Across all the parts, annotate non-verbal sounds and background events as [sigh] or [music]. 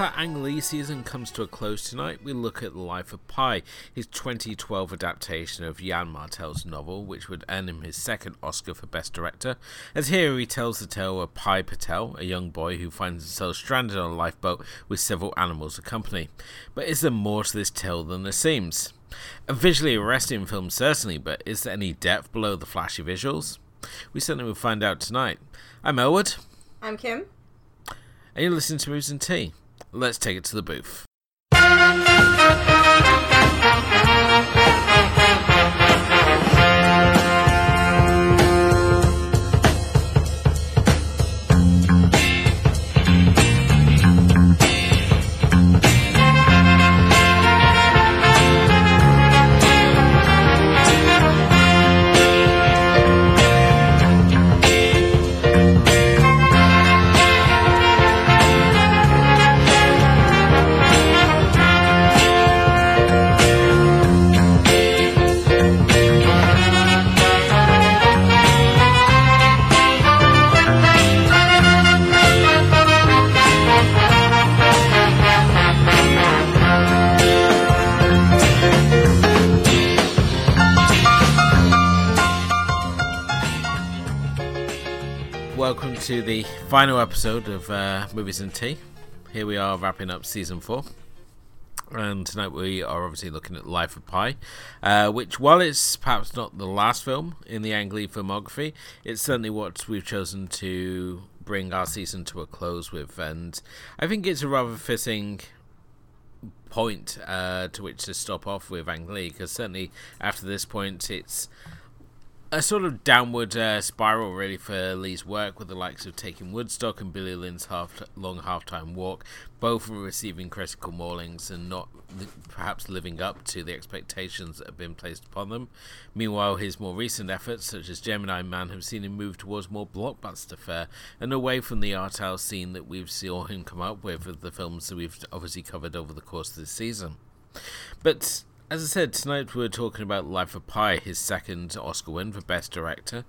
our Ang Lee season comes to a close tonight, we look at The Life of Pi, his 2012 adaptation of Yann Martel's novel, which would earn him his second Oscar for Best Director. As here he tells the tale of Pi Patel, a young boy who finds himself stranded on a lifeboat with several animals to company. But is there more to this tale than there seems? A visually arresting film, certainly, but is there any depth below the flashy visuals? We certainly will find out tonight. I'm Elwood. I'm Kim. And you're listening to Movies and Tea. Let's take it to the booth. Welcome to the final episode of uh, Movies and Tea. Here we are wrapping up season four. And tonight we are obviously looking at Life of Pi, uh, which, while it's perhaps not the last film in the Ang Lee filmography, it's certainly what we've chosen to bring our season to a close with. And I think it's a rather fitting point uh, to which to stop off with Ang Lee, because certainly after this point, it's a sort of downward uh, spiral really for Lee's work with the likes of Taking Woodstock and Billy Lynn's half long halftime walk, both receiving critical maulings and not li- perhaps living up to the expectations that have been placed upon them. Meanwhile, his more recent efforts, such as Gemini Man, have seen him move towards more blockbuster fare and away from the art house scene that we've seen him come up with with the films that we've obviously covered over the course of this season. But as I said, tonight we're talking about Life of Pi, his second Oscar win for Best Director,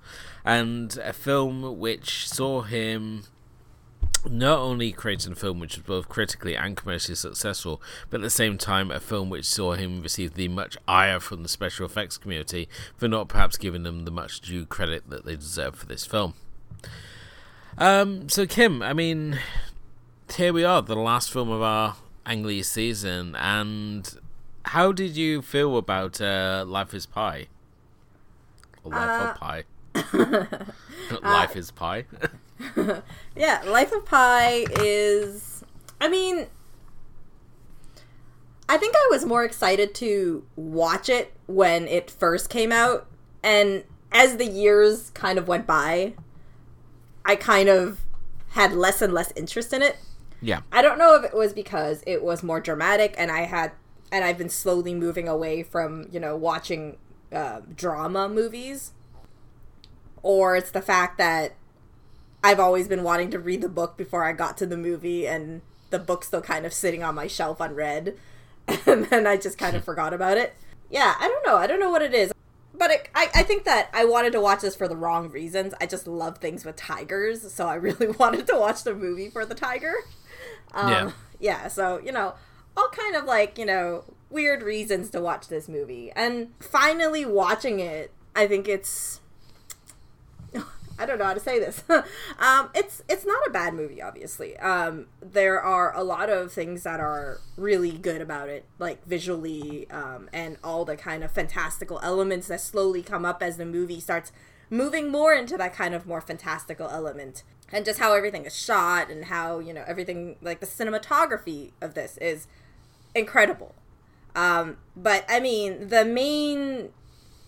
and a film which saw him not only creating a film which was both critically and commercially successful, but at the same time a film which saw him receive the much ire from the special effects community for not perhaps giving them the much due credit that they deserve for this film. Um, so Kim, I mean, here we are, the last film of our Ang Lee season, and how did you feel about uh, Life is Pie? Or Life Uh, of Pi? [laughs] [laughs] Life is Pie. [laughs] Yeah, Life of Pie is. I mean, I think I was more excited to watch it when it first came out, and as the years kind of went by, I kind of had less and less interest in it. yeah. I don't know if it was because it was more dramatic and I had and I've been slowly moving away from, you know, watching uh, drama movies or it's the fact that I've always been wanting to read the book before I got to the movie and the book's still kind of sitting on my shelf unread [laughs] and then I just kind of forgot about it. Yeah, I don't know. I don't know what it is. But it, I, I think that I wanted to watch this for the wrong reasons. I just love things with tigers, so I [laughs] really wanted to watch the movie for the tiger. Um, Yeah. yeah, so, you know, all kind of like, you know, weird reasons to watch this movie. And finally watching it, I think it's I don't know how to say this. [laughs] um, it's it's not a bad movie, obviously. Um, there are a lot of things that are really good about it, like visually, um, and all the kind of fantastical elements that slowly come up as the movie starts moving more into that kind of more fantastical element, and just how everything is shot and how you know everything like the cinematography of this is incredible. Um, but I mean, the main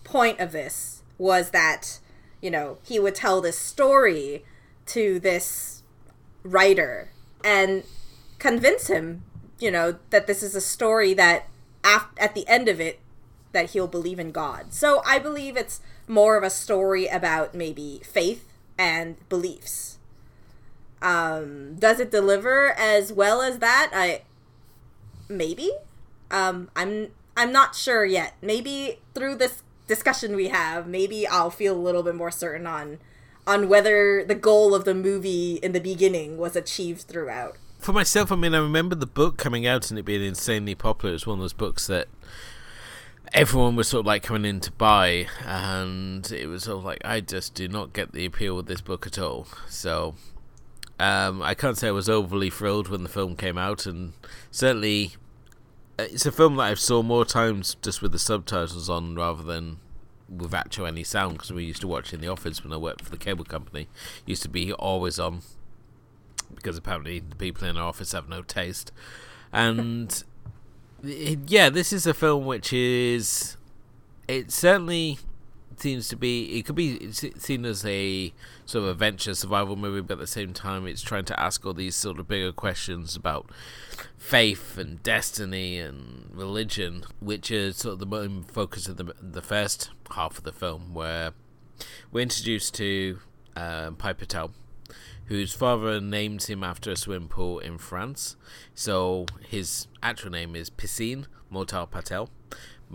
point of this was that you know he would tell this story to this writer and convince him you know that this is a story that af- at the end of it that he'll believe in god. So i believe it's more of a story about maybe faith and beliefs. Um does it deliver as well as that? I maybe um i'm i'm not sure yet maybe through this discussion we have maybe i'll feel a little bit more certain on on whether the goal of the movie in the beginning was achieved throughout for myself, I mean, I remember the book coming out and it being insanely popular. It was one of those books that everyone was sort of like coming in to buy, and it was sort of like I just do not get the appeal of this book at all. So um, I can't say I was overly thrilled when the film came out, and certainly uh, it's a film that I've saw more times just with the subtitles on rather than with actual any sound because we used to watch in the office when I worked for the cable company. It used to be always on because apparently the people in our office have no taste. And [laughs] yeah, this is a film which is it certainly seems to be it could be seen as a sort of adventure survival movie but at the same time it's trying to ask all these sort of bigger questions about faith and destiny and religion which is sort of the main focus of the, the first half of the film where we're introduced to um, Pi Patel whose father names him after a swimming pool in France. So his actual name is Piscine Molitor Patel,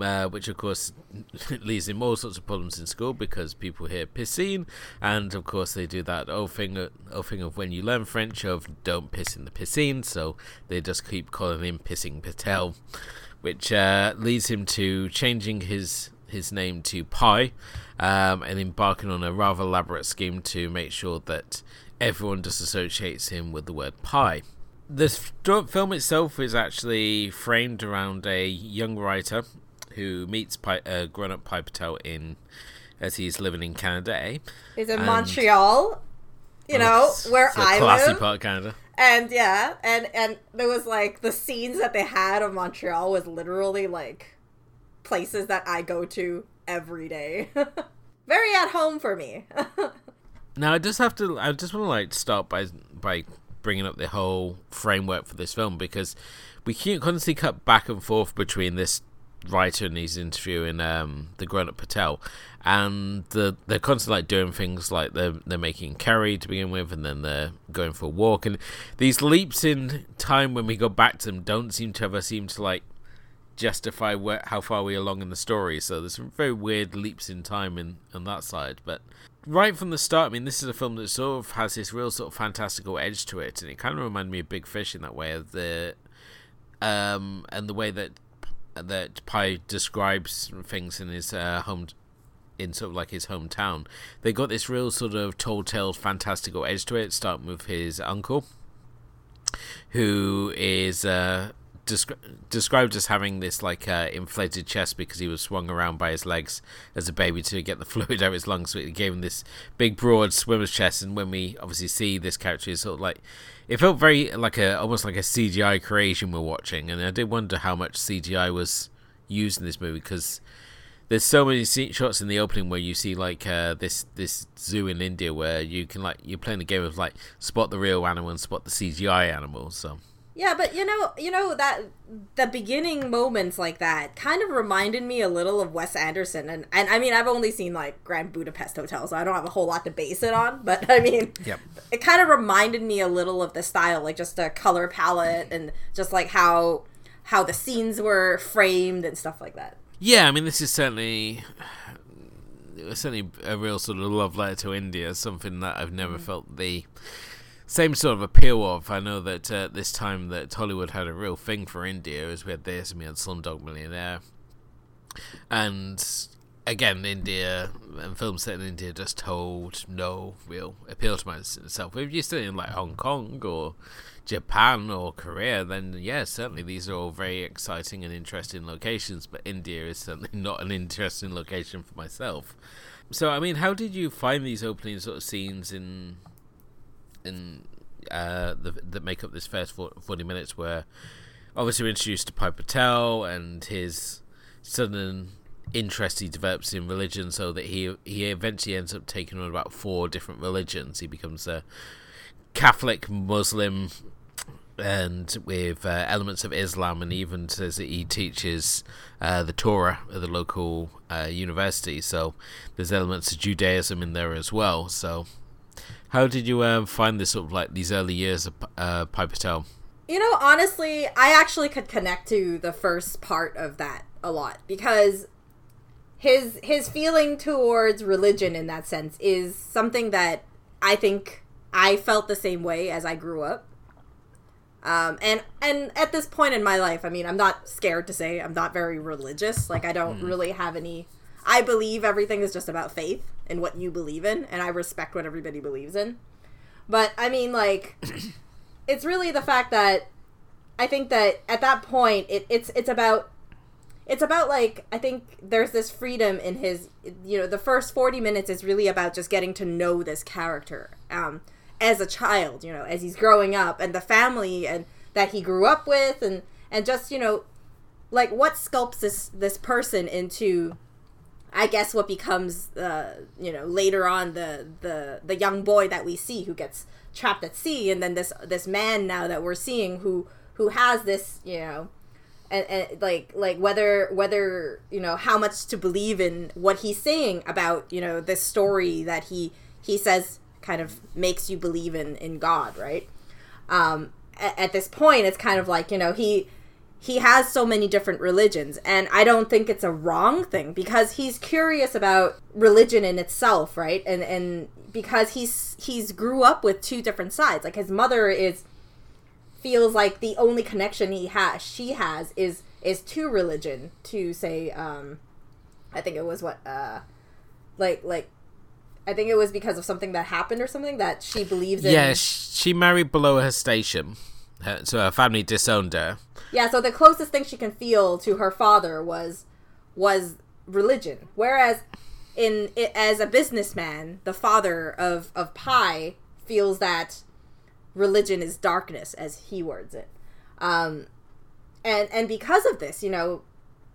uh, which of course [laughs] leads him all sorts of problems in school because people hear piscine, and of course they do that old thing, old thing of when you learn French of don't piss in the piscine, so they just keep calling him Pissing Patel, which uh, leads him to changing his his name to Pi, um, and embarking on a rather elaborate scheme to make sure that everyone just associates him with the word pie. the film itself is actually framed around a young writer who meets Pi, uh, grown-up Pi Patel in as he's living in Canada. Eh? He's in and, Montreal, you oh, know, where I classy live. part of Canada. And yeah, and and there was like the scenes that they had of Montreal was literally like places that I go to every day. [laughs] Very at home for me. [laughs] Now I just have to. I just want to like start by by bringing up the whole framework for this film because we can't constantly cut back and forth between this writer and he's interviewing um, the grown up Patel, and the they're constantly like doing things like they're they're making curry to begin with, and then they're going for a walk, and these leaps in time when we go back to them don't seem to ever seem to like justify where, how far we are along in the story. So there's some very weird leaps in time in on that side, but right from the start, I mean, this is a film that sort of has this real sort of fantastical edge to it, and it kind of reminded me of Big Fish in that way, of the um, and the way that that Pi describes things in his uh, home, in sort of like his hometown. They got this real sort of tall tale, fantastical edge to it. Starting with his uncle, who is uh, descri- described as having this like uh, inflated chest because he was swung around by his legs as a baby to get the [laughs] fluid out of his lungs. So it gave him this big, broad swimmer's chest. And when we obviously see this character, it's sort of like it felt very like a almost like a CGI creation we're watching. And I did wonder how much CGI was used in this movie because there's so many shots in the opening where you see like uh, this this zoo in India where you can like you're playing a game of like spot the real animal and spot the CGI animal. So yeah, but you know, you know that the beginning moments like that kind of reminded me a little of Wes Anderson, and and I mean, I've only seen like Grand Budapest Hotel, so I don't have a whole lot to base it on. But I mean, yep. it kind of reminded me a little of the style, like just a color palette and just like how how the scenes were framed and stuff like that. Yeah, I mean, this is certainly certainly a real sort of love letter to India, something that I've never mm-hmm. felt the same sort of appeal of. I know that uh, this time that Hollywood had a real thing for India, as we had this and we had Slumdog Millionaire, and again, India and films set in India just hold no real appeal to myself. If you're still in like Hong Kong or Japan or Korea, then yeah, certainly these are all very exciting and interesting locations. But India is certainly [laughs] not an interesting location for myself. So, I mean, how did you find these opening sort of scenes in in uh, the, that make up this first 40 minutes where obviously we're introduced to Pi Patel and his sudden interest he develops in religion so that he he eventually ends up taking on about four different religions. He becomes a Catholic, Muslim, and with uh, elements of Islam, and even says that he teaches uh, the Torah at the local uh, university. So there's elements of Judaism in there as well. So how did you um, find this sort of like these early years of uh, Pi Patel? You know, honestly, I actually could connect to the first part of that a lot because his his feeling towards religion in that sense is something that I think I felt the same way as I grew up. Um, and and at this point in my life, I mean, I'm not scared to say I'm not very religious. Like I don't really have any. I believe everything is just about faith and what you believe in, and I respect what everybody believes in. But I mean, like, [coughs] it's really the fact that I think that at that point, it, it's it's about it's about like I think there's this freedom in his you know the first 40 minutes is really about just getting to know this character um as a child you know as he's growing up and the family and that he grew up with and and just you know like what sculpts this this person into I guess what becomes uh you know later on the the the young boy that we see who gets trapped at sea and then this this man now that we're seeing who who has this you know and, and like like whether whether you know how much to believe in what he's saying about you know this story that he he says kind of makes you believe in in god right? Um at, at this point it's kind of like you know he he has so many different religions and i don't think it's a wrong thing because he's curious about religion in itself right? And and because he's he's grew up with two different sides. Like his mother is feels like the only connection he has she has is is to religion to say um i think it was what uh like like i think it was because of something that happened or something that she believes in. Yeah, she married below her station, her, so her family disowned her. yeah so the closest thing she can feel to her father was was religion whereas in it, as a businessman the father of of pi feels that religion is darkness as he words it um and and because of this you know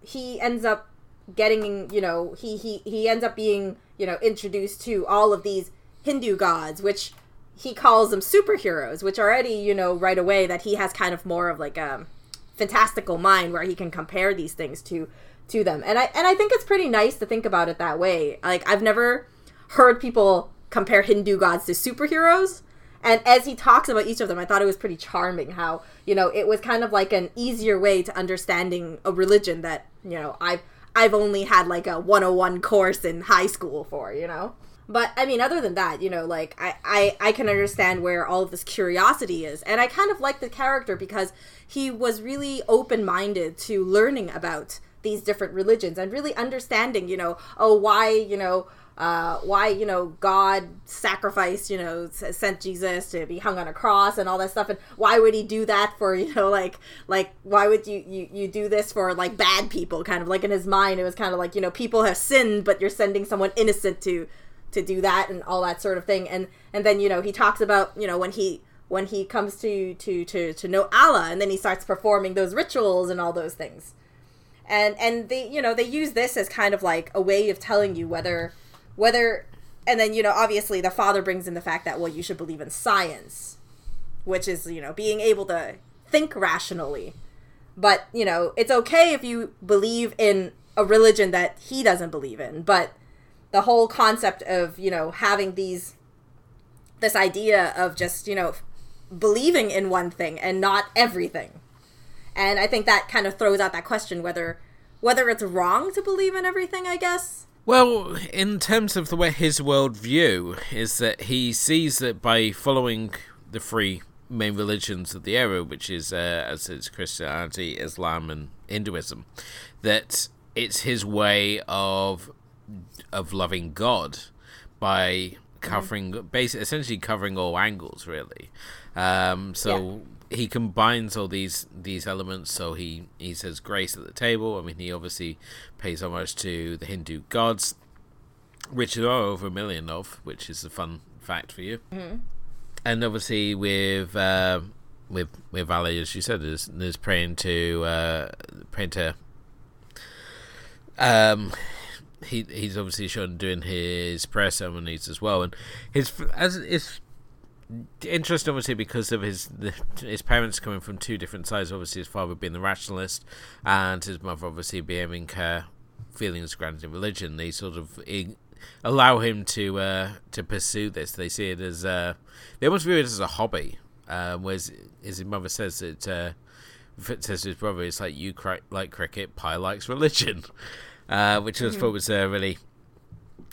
he ends up getting you know he he he ends up being you know introduced to all of these hindu gods which he calls them superheroes which already you know right away that he has kind of more of like a fantastical mind where he can compare these things to to them. And i and i think it's pretty nice to think about it that way. Like i've never heard people compare hindu gods to superheroes. And as he talks about each of them i thought it was pretty charming how you know it was kind of like an easier way to understanding a religion that you know i've i've only had like a 101 course in high school for you know but i mean other than that you know like i i, I can understand where all of this curiosity is. And i kind of like the character because he was really open-minded to learning about these different religions and really understanding you know oh why you know uh, why you know God sacrificed you know sent Jesus to be hung on a cross and all that stuff. And why would he do that for [laughs] you know like like why would you you, you do this for like bad people kind of like in his mind it was kind of like you know people have sinned but you're sending someone innocent to to do that and all that sort of thing. And and then you know he talks about you know when he when he comes to to to to know Allah and then he starts performing those rituals and all those things. And and they you know they use this as kind of like a way of telling you whether whether and then you know obviously the father brings in the fact that well you should believe in science which is you know being able to think rationally. But you know it's okay if you believe in a religion that he doesn't believe in but the whole concept of you know having these this idea of just you know believing in one thing and not everything. And i think that kind of throws out that question whether whether it's wrong to believe in everything i guess. Well, in terms of the way his worldview is that he sees that by following the three main religions of the era, which is uh, as it's Christianity, Islam, and Hinduism, that it's his way of of loving God by covering, basically, essentially covering all angles, really. Um, so he combines all these these elements. So he he says grace at the table. I mean, he obviously pays homage to the Hindu gods, which there are over a million of, which is a fun fact for you. Mm-hmm. And obviously with uh, with with Allah, as you said, is is praying to uh, praying to. Um, he he's obviously shown doing his prayer ceremonies as well, and his as it's interesting obviously because of his the, his parents coming from two different sides. Obviously, his father being the rationalist, and his mother obviously being her feelings grounded in religion. They sort of allow him to uh, to pursue this. They see it as uh, they almost view it as a hobby. Uh, whereas his mother says that uh, says to his brother, "It's like you cri- like cricket, Pi likes religion," [laughs] uh, which I thought was a really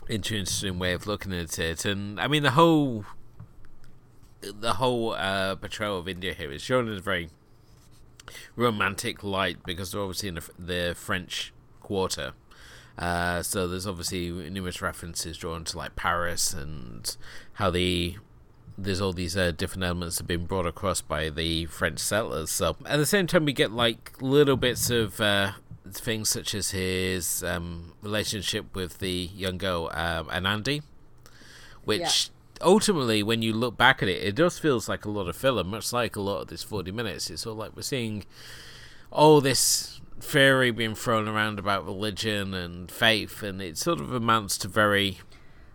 interesting way of looking at it. And I mean, the whole the whole uh, portrayal of India here is shown in a very romantic light because they're obviously in the, the French Quarter. Uh, so there's obviously numerous references drawn to like Paris and how the there's all these uh, different elements that have been brought across by the French settlers. So at the same time, we get like little bits of uh, things such as his um, relationship with the young girl um, Anandi, which yeah. ultimately, when you look back at it, it just feels like a lot of filler, much like a lot of this 40 minutes. It's all like we're seeing all this theory being thrown around about religion and faith, and it sort of amounts to very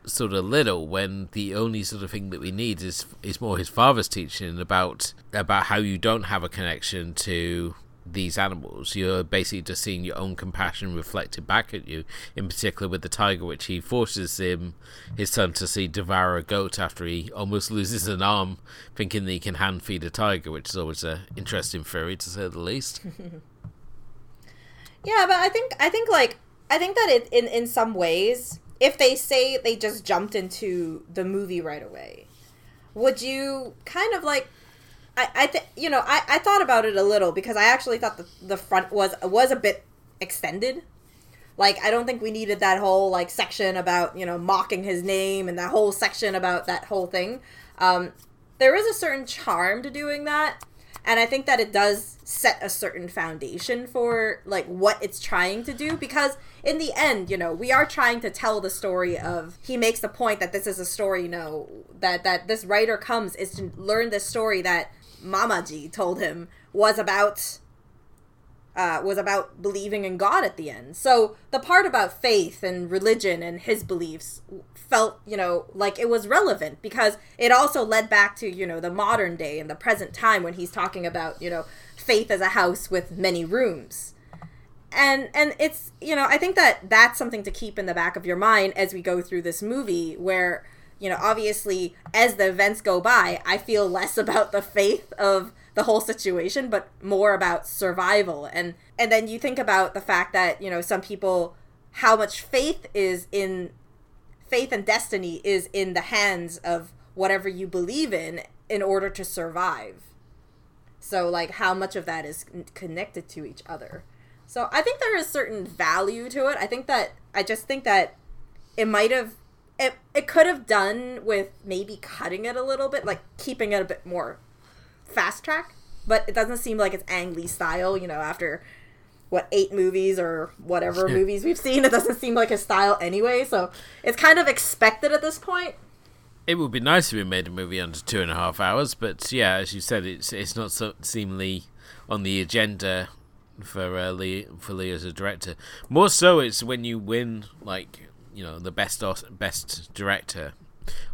sort of little when the only sort of thing that we need is is more his father's teaching about about how you don't have a connection to these animals. You're basically just seeing your own compassion reflected back at you. In particular, with the tiger, which he forces him, his son, to see devour a goat after he almost [laughs] loses an arm, thinking that he can hand feed a tiger, which is always an interesting theory to say the least. [laughs] yeah, but I think I think like I think that it in in some ways if they say they just jumped into the movie right away, would you kind of like I, I think you know I, I thought about it a little because I actually thought the, the front was was a bit extended. Like I don't think we needed that whole like section about you know mocking his name and that whole section about that whole thing. Um, there is a certain charm to doing that, and I think that it does set a certain foundation for like what it's trying to do because in the end you know we are trying to tell the story of he makes the point that this is a story you know that that this writer comes is to learn this story that mamaji told him was about uh, was about believing in God at the end. So the part about faith and religion and his beliefs felt, you know, like it was relevant because it also led back to, you know, the modern day and the present time when he's talking about, you know, faith as a house with many rooms. And and it's, you know, I think that that's something to keep in the back of your mind as we go through this movie where, you know, obviously as the events go by, I feel less [laughs] about the faith of the whole situation but more about survival and and then you think about the fact that you know some people how much faith is in faith and destiny is in the hands of whatever you believe in in order to survive. So, like, how much of that is connected to each other? So, I think there is certain value to it. I think that, I just think that it might have, it, it could have done with maybe cutting it a little bit, like keeping it a bit more fast track. But it doesn't seem like it's Ang Lee style, you know, after what eight movies or whatever movies we've seen. It doesn't seem like his style anyway, so it's kind of expected at this point. It would be nice if we made a movie under two and a half hours, but yeah, as you said, it's it's not so seemingly on the agenda for uh, Lee for Lee as a director. More so, it's when you win like you know the best best director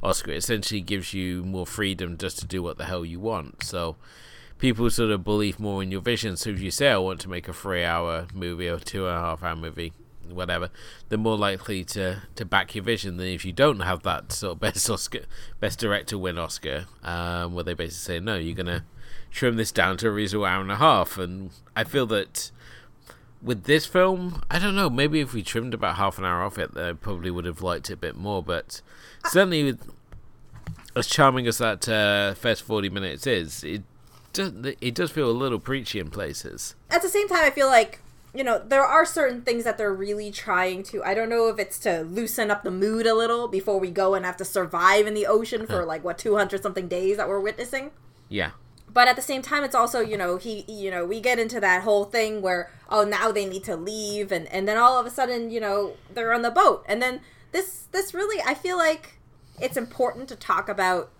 Oscar. It essentially gives you more freedom just to do what the hell you want. So people sort of believe more in your vision. So if you say I want to make a three-hour movie or two and a half-hour movie, whatever, they're more likely to, to back your vision than if you don't have that sort of [laughs] best Oscar, best director win Oscar, um, where they basically say no, you're gonna trim this down to a reasonable hour and a half. And I feel that with this film, I don't know, maybe if we trimmed about half an hour off it, I probably would have liked it a bit more. But certainly, with as charming as that uh, first forty minutes is, it does, it does feel a little preachy in places. At the same time, I feel like you know there are certain things that they're really trying to. I don't know if it's to loosen up the mood a little before we go and have to survive in the ocean for like what two hundred something days that we're witnessing. Yeah. But at the same time, it's also you know he you know we get into that whole thing where oh now they need to leave and and then all of a sudden you know they're on the boat and then this this really I feel like it's important to talk about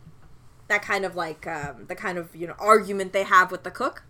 that kind of like um, the kind of you know argument they have with the cook.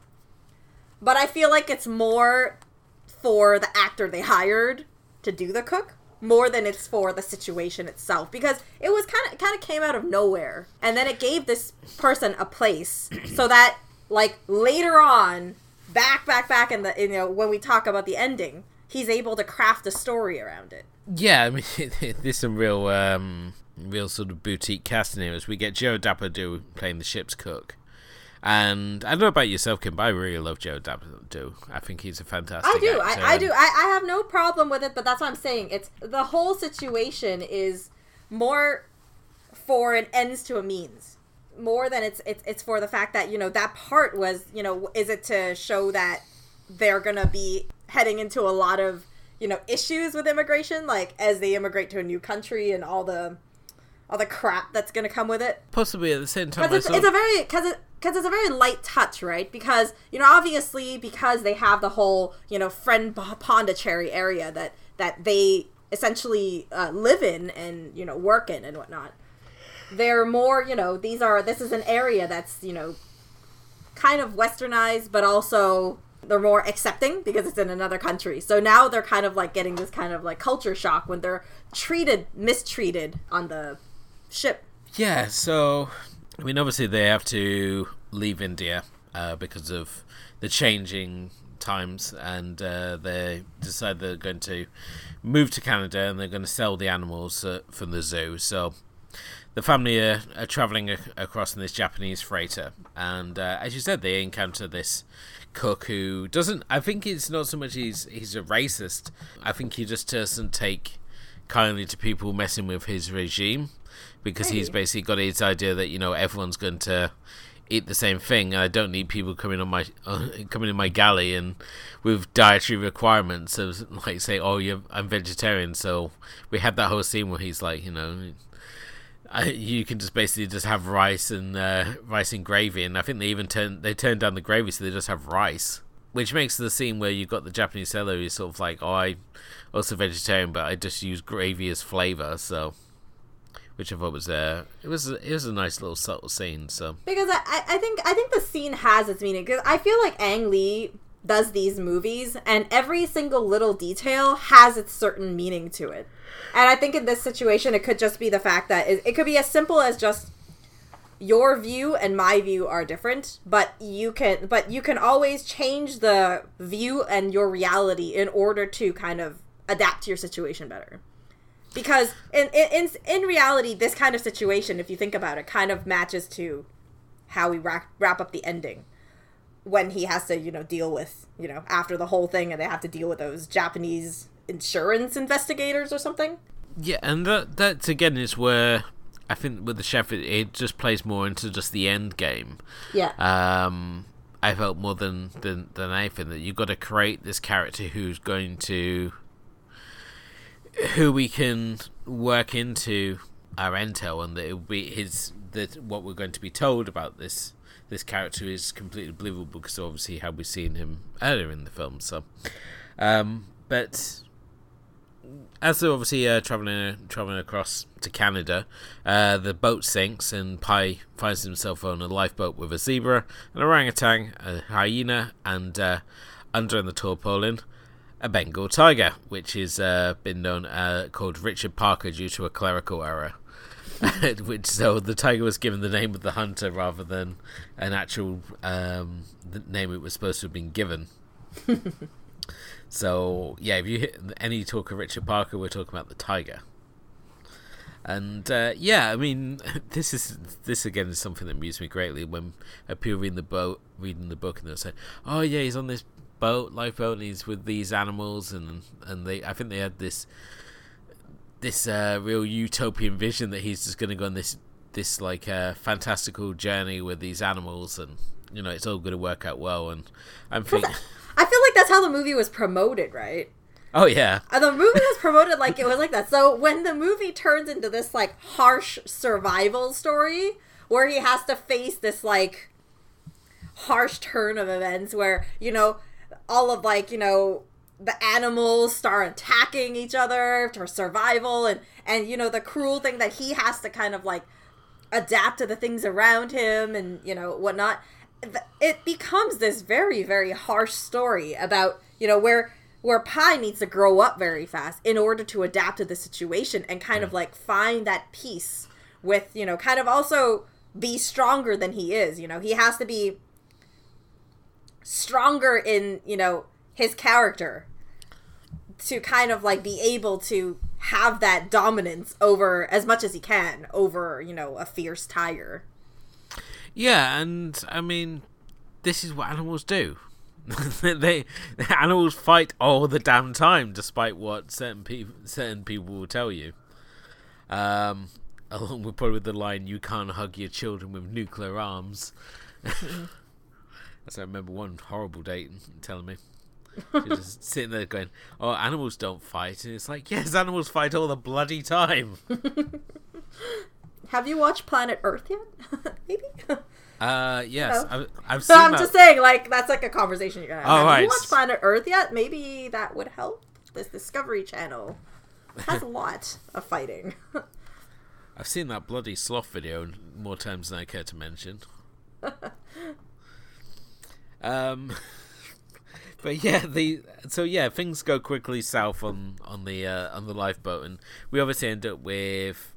But I feel like it's more for the actor they hired to do the cook more than it's for the situation itself. Because it was kind of kind of came out of nowhere. And then it gave this person a place [clears throat] so that like later on back back back in the you know when we talk about the ending he's able to craft a story around it. Yeah i mean [laughs] there's some real um real sort of boutique casting here as we get Joe Depardieu playing the ship's cook. And I don't know about yourself, Kim, but I really love Joe Depardieu. I think he's a fantastic. I do. I, I, do. I, I have no problem with it, but that's what I'm saying. It's the whole situation is more for an ends to a means. more than it's it's it's for the fact that you know that part was you know is it to show that they're gonna be heading into a lot of you know issues with immigration like as they immigrate to a new country and all the all the crap that's gonna come with it Possibly at the same time. It's, it's a very because it because it's a very light touch right? Because you know obviously because they have the whole you know friend pondicherry area that that they essentially uh, live in and you know work in and whatnot. They're more you know these are this is an area that's you know kind of westernized but also they're more accepting because it's in another country. So now they're kind of like getting this kind of like culture shock when they're treated mistreated on the ship. Yeah, so I mean, obviously they have to leave India uh, because of the changing times, and uh, they decide they're going to move to Canada and they're going to sell the animals uh, from the zoo. So the family are, are traveling ac- across in this Japanese freighter, and uh, as you said, they encounter this cook who doesn't. I think it's not so much he's he's a racist. I think he just doesn't take kindly to people messing with his regime because he's basically got his idea that you know everyone's going to eat the same thing. And I don't need people coming on my [laughs] uh, coming in my galley and with dietary requirements. Of [laughs] like say oh you I'm vegetarian. So we had that whole scene where he's like you know I, you can just basically just have rice and uh, rice and gravy. And I think they even turn they turned down the gravy so they just have rice which makes the scene where you've got the Japanese seller who's sort of like oh I also vegetarian but I just use gravy as flavor. So which I thought was there. it was it was a nice little subtle scene. So because I, I- think I think the scene has its meaning because I feel like Ang Lee does these movies and every single little detail has its certain meaning to it. And I think in this situation it could just be the fact that it, it could be as simple as just your view and my view are different, but you can but you can always change the view and your reality in order to kind of adapt to your situation better because in, in in reality this kind of situation if you think about it kind of matches to how we wrap, wrap up the ending. When he has to you know deal with you know after the whole thing and they have to deal with those japanese insurance investigators or something. Yeah, and that that again is where I think with the chef it, it just plays more into just the end game. yeah. Um, I felt more than than than anything that you've got to create this character who's going to who we can work into our intel, and that it will be his that what we're going to be told about this this character is completely believable because obviously how we've seen him earlier in the film. So, um, but as they're obviously uh, traveling traveling across to Canada, uh, the boat sinks and Pi finds himself on a lifeboat with a zebra, an orangutan, a hyena, and uh, under in the tarpaulin, a Bengal tiger, which has uh, been known uh, called Richard Parker due to a clerical error. [laughs] which so the tiger was given the name of the hunter rather than an actual um, the name it was supposed to have been given. [laughs] So yeah, if you hit any talk of Richard Parker, we're talking about the Tiger. And uh, yeah, I mean, [laughs] this is this again is something that amused me greatly when people reading the boat, reading the book, and they'll say, "Oh yeah, he's on this boat, lifeboat, and he's with these animals," and and they, I think they had this this uh, real utopian vision that he's just going to go on this this like uh, fantastical journey with these animals, and you know, it's all going to work out well. And I'm thinking, i feel like that's how the movie was promoted right oh yeah, Uh, the movie was promoted like it was like that. So when the movie turns into this like harsh survival story where he has to face this like harsh turn of events where, you know, all of like, you know, the animals start attacking each other for survival and and you know the cruel thing that he has to kind of like adapt to the things around him and you know whatnot. It becomes this very very harsh story about you know where where Pi needs to grow up very fast in order to adapt to the situation and kind of like find that peace with you know kind of also be stronger than he is you know. He has to be stronger in you know his character to kind of like be able to have that dominance over as much as he can over you know a fierce tiger Yeah, and I mean, this is what animals do. [laughs] they animals fight all the damn time, despite what certain people certain people will tell you. Um, along with probably the line "You can't hug your children with nuclear arms." [laughs] I remember one horrible date telling me. Just [laughs] sitting there going, "Oh, animals don't fight," and it's like, "Yes, animals fight all the bloody time." Have you watched Planet Earth yet? [laughs] Maybe. Uh, yes, No. I've, I've [laughs] so I'm that. just saying, like that's like a conversation you're gonna have. Oh, Have right. you watched Planet Earth yet? Maybe that would help. This Discovery Channel has a lot of fighting. I've seen that bloody sloth video more times than I care to mention. Um, [laughs] but yeah, the so yeah, things go quickly south on on the uh, on the lifeboat, and we obviously end up with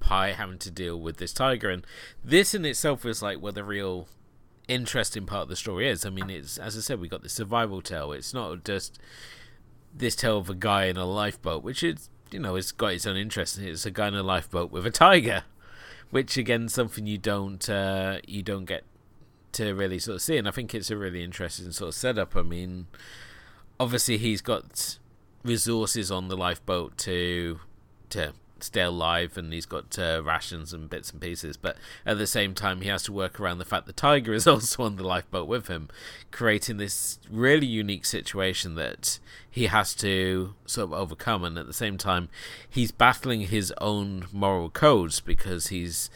Pi having to deal with this tiger, and this in itself is like where the real interesting part of the story is. I mean, it's as I said, we got the survival tale. It's not just this tale of a guy in a lifeboat, which is you know it's got its own interest. It's a guy in a lifeboat with a tiger, which again something you don't uh, you don't get to really sort of see, and I think it's a really interesting sort of setup. I mean, obviously he's got resources on the lifeboat to to stay alive and he's got uh, rations and bits and pieces but at the same time he has to work around the fact the tiger [laughs] is also on the lifeboat with him creating this really unique situation that he has to sort of overcome and at the same time he's battling his own moral codes because he's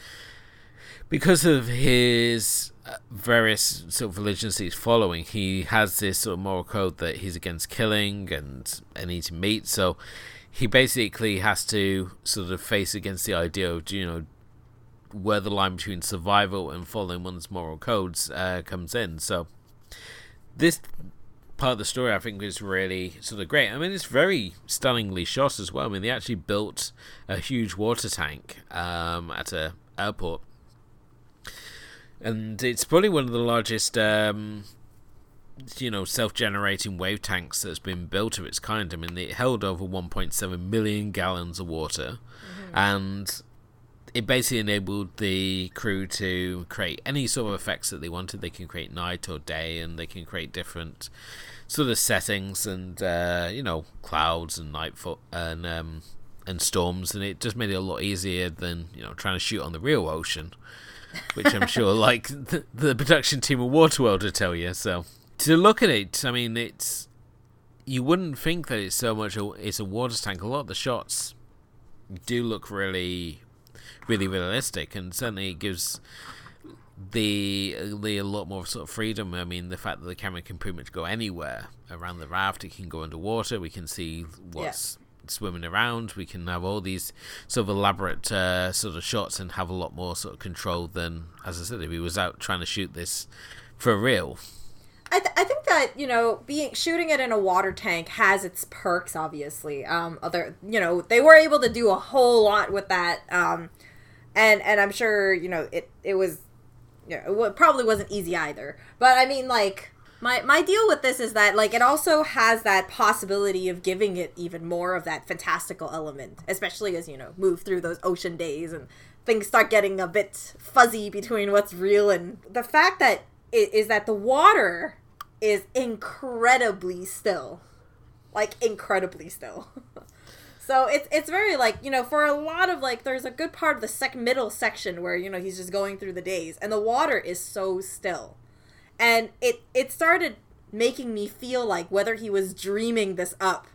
because of his various sort of religions he's following, he has this sort of moral code that he's against killing and, and eating meat. So he basically has to sort of face against the idea of, you know, where the line between survival and following one's moral codes uh, comes in. So this part of the story, I think, is really sort of great. I mean, it's very stunningly shot as well. I mean, they actually built a huge water tank um, at a airport and it's probably one of the largest um, you know self-generating wave tanks that's been built of its kind. I mean it held over 1.7 million gallons of water. And it basically enabled the crew to create any sort of effects that they wanted. They can create night or day and they can create different sort of settings and uh, you know clouds and nightfall and um, and storms. And it just made it a lot easier than you know trying to shoot on the real ocean which I'm sure, like the, the production team of Waterworld, will tell you. So to look at it, I mean, it's you wouldn't think that it's so much. A, it's a water tank. A lot of the shots do look really, really realistic, and certainly it gives the the a lot more sort of freedom. I mean, the fact that the camera can pretty much go anywhere around the raft. It can go underwater. We can see what's swimming around. We can have all these sort of elaborate uh, sort of shots and have a lot more sort of control than, as I said, if he was out trying to shoot this for real. I, th- I think that you know being shooting it in a water tank has its perks obviously um other you know they were able to do a whole lot with that um and and i'm sure you know it it was you know, it probably wasn't easy either but i mean like my my deal with this is that like it also has that possibility of giving it even more of that fantastical element especially as you know move through those ocean days and things start getting a bit fuzzy between what's real and the fact that i- is that the water is incredibly still. Like incredibly still. [laughs] So it's it's very like you know for a lot of like there's a good part of the sec middle section where you know he's just going through the days and the water is so still and it it started making me feel like whether he was dreaming this up.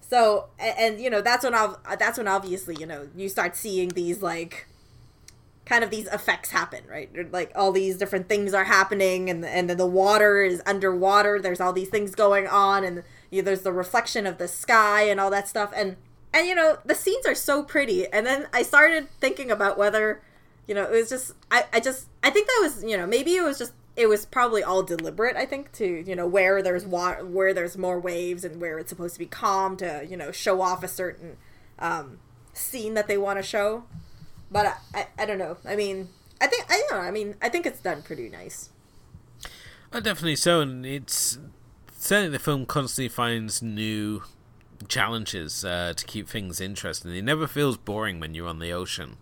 So and, and you know that's when I've, that's when obviously you know you start seeing these like kind of these effects happen right? Like all these different things are happening and and then the water is underwater. There's all these things going on and you know, there's the reflection of the sky and all that stuff. And and you know the scenes are so pretty. And then i started thinking about whether you know it was just i i just i think that was you know maybe it was just it was probably all deliberate i think to you know where there's water where there's more waves and where it's supposed to be calm to you know show off a certain um scene that they want to show. But I, I i don't know. I mean i think i don't know i mean i think it's done pretty nice. Uh, definitely so, and it's certainly the film constantly finds new challenges uh, to keep things interesting. It never feels boring when you're on the ocean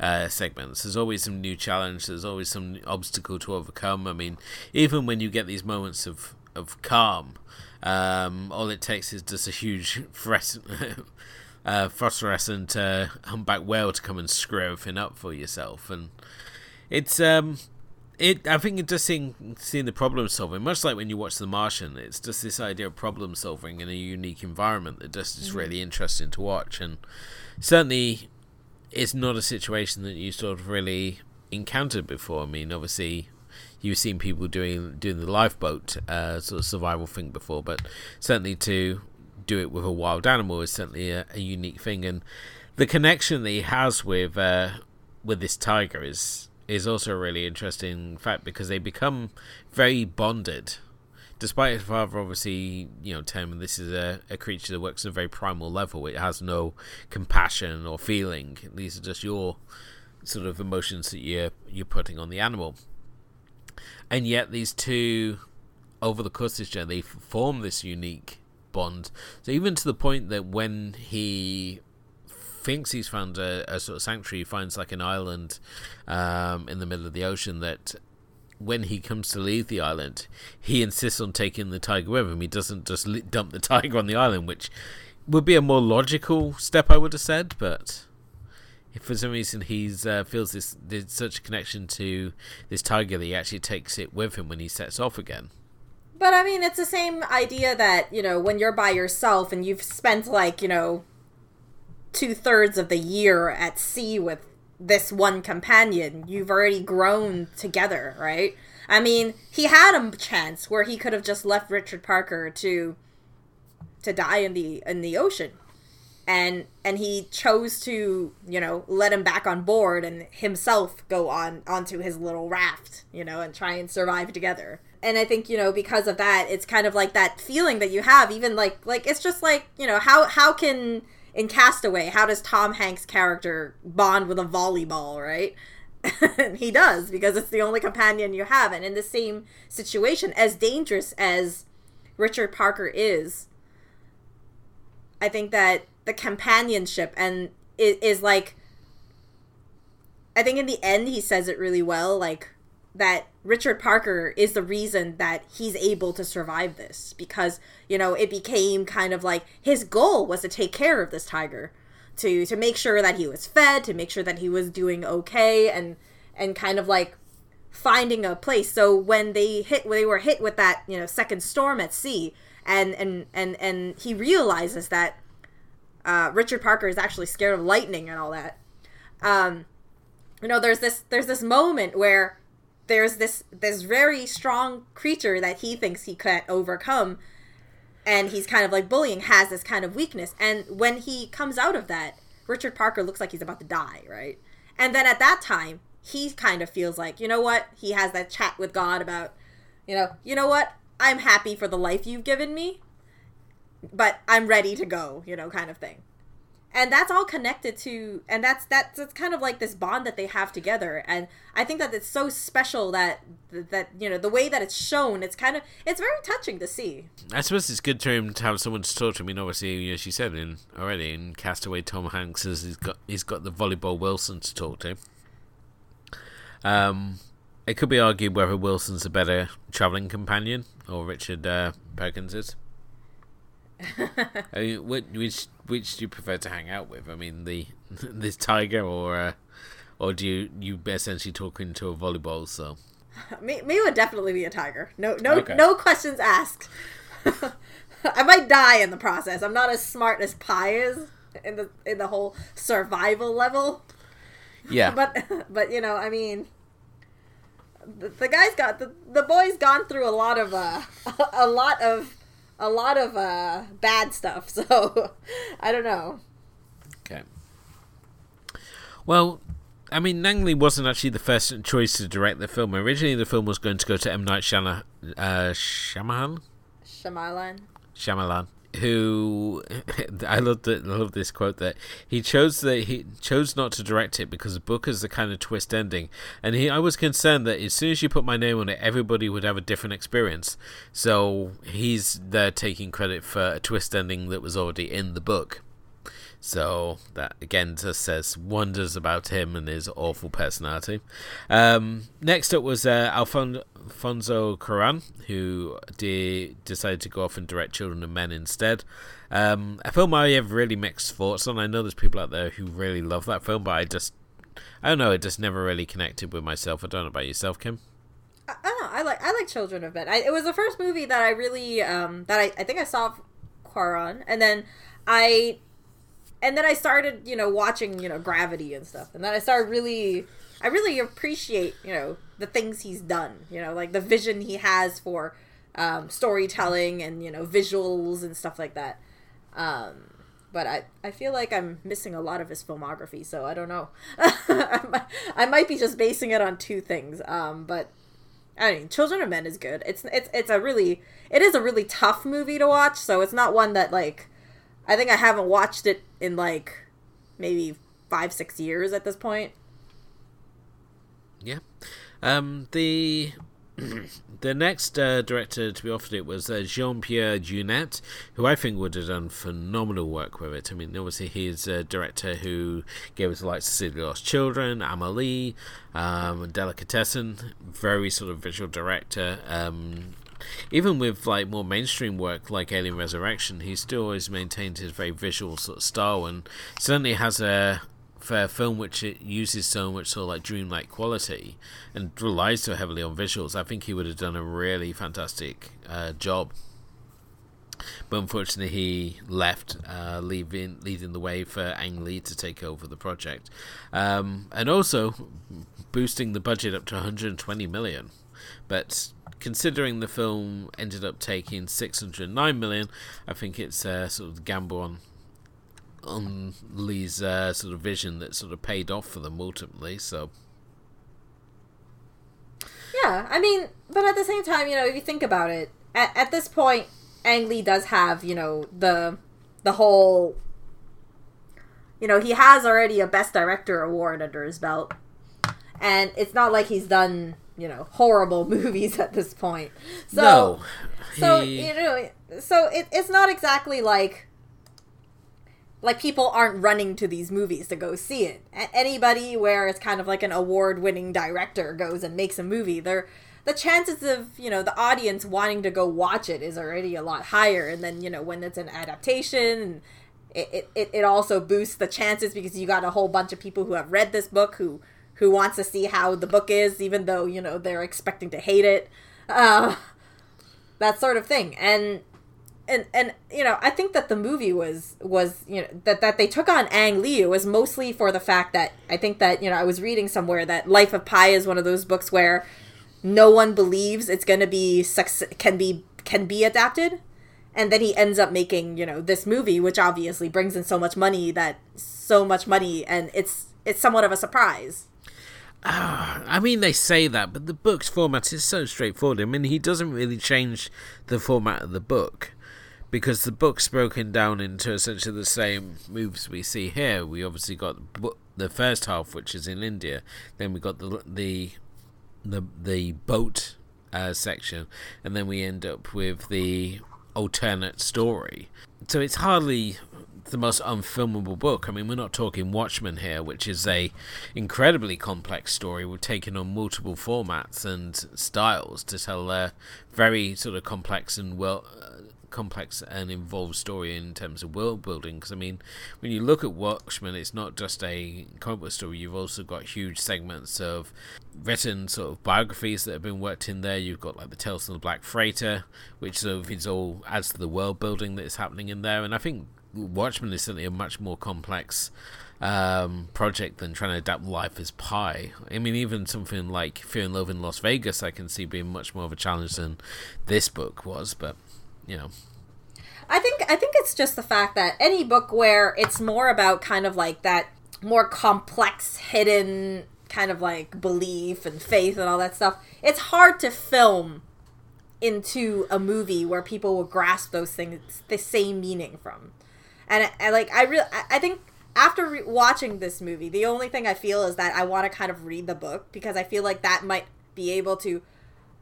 uh, segments. There's always some new challenge. There's always some obstacle to overcome. I mean, even when you get these moments of of calm, um, all it takes is just a huge [laughs] threat. uh, phosphorescent uh, humpback whale to come and screw everything up for yourself. And it's um, it. I think it just seeing seeing the problem solving, much like when you watch The Martian. It's just this idea of problem solving in a unique environment that just is mm-hmm. really interesting to watch. And certainly, it's not a situation that you sort of really encountered before. I mean, obviously, you've seen people doing doing the lifeboat uh, sort of survival thing before, but certainly to do it with a wild animal is certainly a, a unique thing. And the connection that he has with uh, with this tiger is is also a really interesting fact because they become very bonded. Despite his father obviously, you know, telling him this is a, a creature that works at a very primal level. It has no compassion or feeling. These are just your sort of emotions that you're you're putting on the animal. And yet these two over the course of this journey they form this unique bond. So even to the point that when he thinks he's found a, a sort of sanctuary, he finds like an island um, in the middle of the ocean that when he comes to leave the island, he insists on taking the tiger with him. He doesn't just dump the [laughs] tiger on the island, which would be a more logical step, I would have said. But if for some reason he uh, feels this there's such a connection to this tiger that he actually takes it with him when he sets off again. But I mean, it's the same idea that you know when you're by yourself and you've spent like you know two thirds of the year at sea with this one companion. You've already grown together, right? I mean, he had a chance where he could have just left Richard Parker to to die in the in the ocean. And and he chose to, you know, let him back on board and himself go on onto his little raft, you know, and try and survive together. And I think, you know, because of that, it's kind of like that feeling that you have even like like it's just like, you know, how how can in Castaway, how does Tom Hanks' character bond with a volleyball, right? [laughs] he does because it's the only companion you have. And in the same situation, as dangerous as Richard Parker is, I think that the companionship and is like I think in the end he says it really well like that Richard Parker is the reason that he's able to survive this because you know it became kind of like his goal was to take care of this tiger to to make sure that he was fed to make sure that he was doing okay and and kind of like finding a place. So when they hit when they were hit with that you know second storm at sea and and and and he realizes that uh, Richard Parker is actually scared of lightning and all that um you know there's this there's this moment where there's this this very strong creature that he thinks he can't overcome. And he's kind of like bullying has this kind of weakness. And when he comes out of that richard parker looks like he's about to die right? And then at that time he kind of feels like you know what? He has that chat with god about you know you know what? I'm happy for the life you've given me but i'm ready to go you know kind of thing and that's all connected to and that's that's it's kind of like this bond that they have together. And i think that it's so special that that you know the way that it's shown it's kind of it's very touching to see. I suppose it's good to have someone to talk to. I mean obviously as you said in already in castaway tom hanks has he's got he's got the volleyball wilson to talk to. Um it could be argued whether wilson's a better traveling companion or richard uh, perkins is. [laughs] I mean, which which do you prefer to hang out with? I mean, the [laughs] this tiger or uh, or do you you essentially talk into a volleyball? So [laughs] me me would definitely be a tiger. No no okay. no questions asked. [laughs] I might die in the process. I'm not as smart as Pi is in the in the whole survival level. Yeah, but but you know, I mean, the, the guy's got the the boy's gone through a lot of uh a lot of a lot of uh, bad stuff. [laughs] So I don't know. Okay. Well, I mean, Ang Lee wasn't actually the first choice to direct the film. Originally, the film was going to go to M Night Shyamalan. Uh, Shyamalan. Shyamalan. Shyamalan who [laughs] I love the, I love this quote that he chose that he chose not to direct it because the book is the kind of twist ending, and he I was concerned that as soon as you put my name on it, everybody would have a different experience. So he's there taking credit for a twist ending that was already in the book. So that again just says wonders about him and his awful personality. Um, next up was uh, Alfon- Alfonso Cuarón, who de- decided to go off and direct Children of Men instead. Um, a film I have really mixed thoughts on. I know there's people out there who really love that film, but I just, I don't know, it just never really connected with myself. I don't know about yourself, Kim. I, I don't know. I like I like Children of Men. I, it was the first movie that I really um, that I, I think I saw Cuarón, and then I and then I started you know watching you know Gravity and stuff, and then I started really I really appreciate you know the things he's done. You know, like the vision he has for um, storytelling and you know visuals and stuff like that. Um, but I, I feel like I'm missing a lot of his filmography, so I don't know. [laughs] I, might, be just basing it on two things. Um, but I mean, Children of Men is good. It's it's it's a really it is a really tough movie to watch, so it's not one that like I think I haven't watched it in like maybe five six years at this point. Yeah, um, the [clears throat] the next uh, director to be offered it was uh, Jean Pierre Jeunet, who I think would have done phenomenal work with it. I mean, obviously, he's a director who gave us the likes of City Lost Children, Amelie, um, Delicatessen, very sort of visual director. Um, even with like more mainstream work like Alien Resurrection, he still always maintained his very visual sort of style and certainly has a a film which it uses so much sort of like dreamlike quality and relies so heavily on visuals, I think he would have done a really fantastic uh, job. But unfortunately, he left, uh, leaving leading the way for Ang Lee to take over the project, um, and also boosting the budget up to 120 million. But considering the film ended up taking 609 million, I think it's uh, sort of gamble on on Lee's uh, sort of vision that sort of paid off for them ultimately. So. Yeah, I mean, but at the same time, you know, if you think about it, at, at this point, Ang Lee does have, you know, the the whole you know, he has already a best director award under his belt. And it's not like he's done, you know, horrible [laughs] movies at this point. So no, so you know, so it, it's not exactly like like people aren't running to these movies to go see it. A- anybody where it's kind of like an award-winning director goes and makes a movie, they're the chances of you know the audience wanting to go watch it is already a lot higher. And then you know when it's an adaptation, it, it, it also boosts the chances because you got a whole bunch of people who have read this book who who wants to see how the book is, even though you know they're expecting to hate it. Uh, that sort of thing. And and and you know i think that the movie was was you know that that they took on ang lee was mostly for the fact that i think that you know i was reading somewhere that life of pi is one of those books where no one believes it's going to be can be can be adapted. And then he ends up making you know this movie which obviously brings in so much money that so much money and it's it's somewhat of a surprise I mean, they say that, but the book's format is so straightforward. I mean, he doesn't really change the format of the book because the book's broken down into essentially the same moves we see here. We obviously got the the first half, which is in India. Then we got the the the the boat uh, section, and then we end up with the alternate story. So it's hardly the most unfilmable book. I mean, we're not talking Watchmen here, which is a incredibly complex story. We're taking on multiple formats and styles to tell a very sort of complex and well. Uh, complex and involved story in terms of world building because I mean when you look at Watchmen it's not just a comic book story you've also got huge segments of written sort of biographies that have been worked in there you've got like the Tales from the Black Freighter which sort of is all adds to the world building that is happening in there and I think Watchmen is certainly a much more complex um, project than trying to adapt Life as Pi. I mean, even something like Fear and Love in Las Vegas, I can see being much more of a challenge than this book was. But you know, I think I think it's just the fact that any book where it's more about kind of like that more complex hidden kind of like belief and faith and all that stuff. It's hard to film into a movie where people will grasp those things the same meaning from. And I, I like I really I think after re- watching this movie, the only thing I feel is that I want to kind of read the book because I feel like that might be able to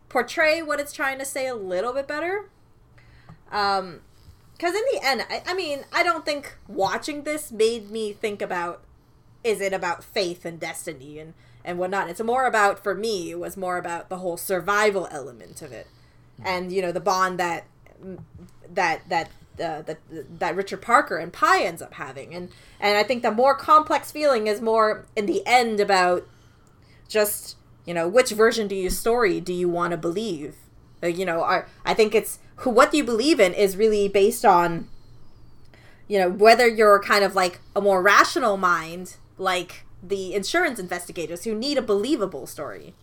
portray what it's trying to say a little bit better. Um, because in the end, I, I mean, I don't think watching this made me think about is it about faith and destiny and and whatnot. It's more about for me. It was more about the whole survival element of it, and you know the bond that that that uh, that that Richard Parker and Pi ends up having, and and I think the more complex feeling is more in the end about just you know which version do you story do you want to believe, uh, you know. Are, I think it's who what you believe in is really based on you know whether you're kind of like a more rational mind like the insurance investigators who need a believable story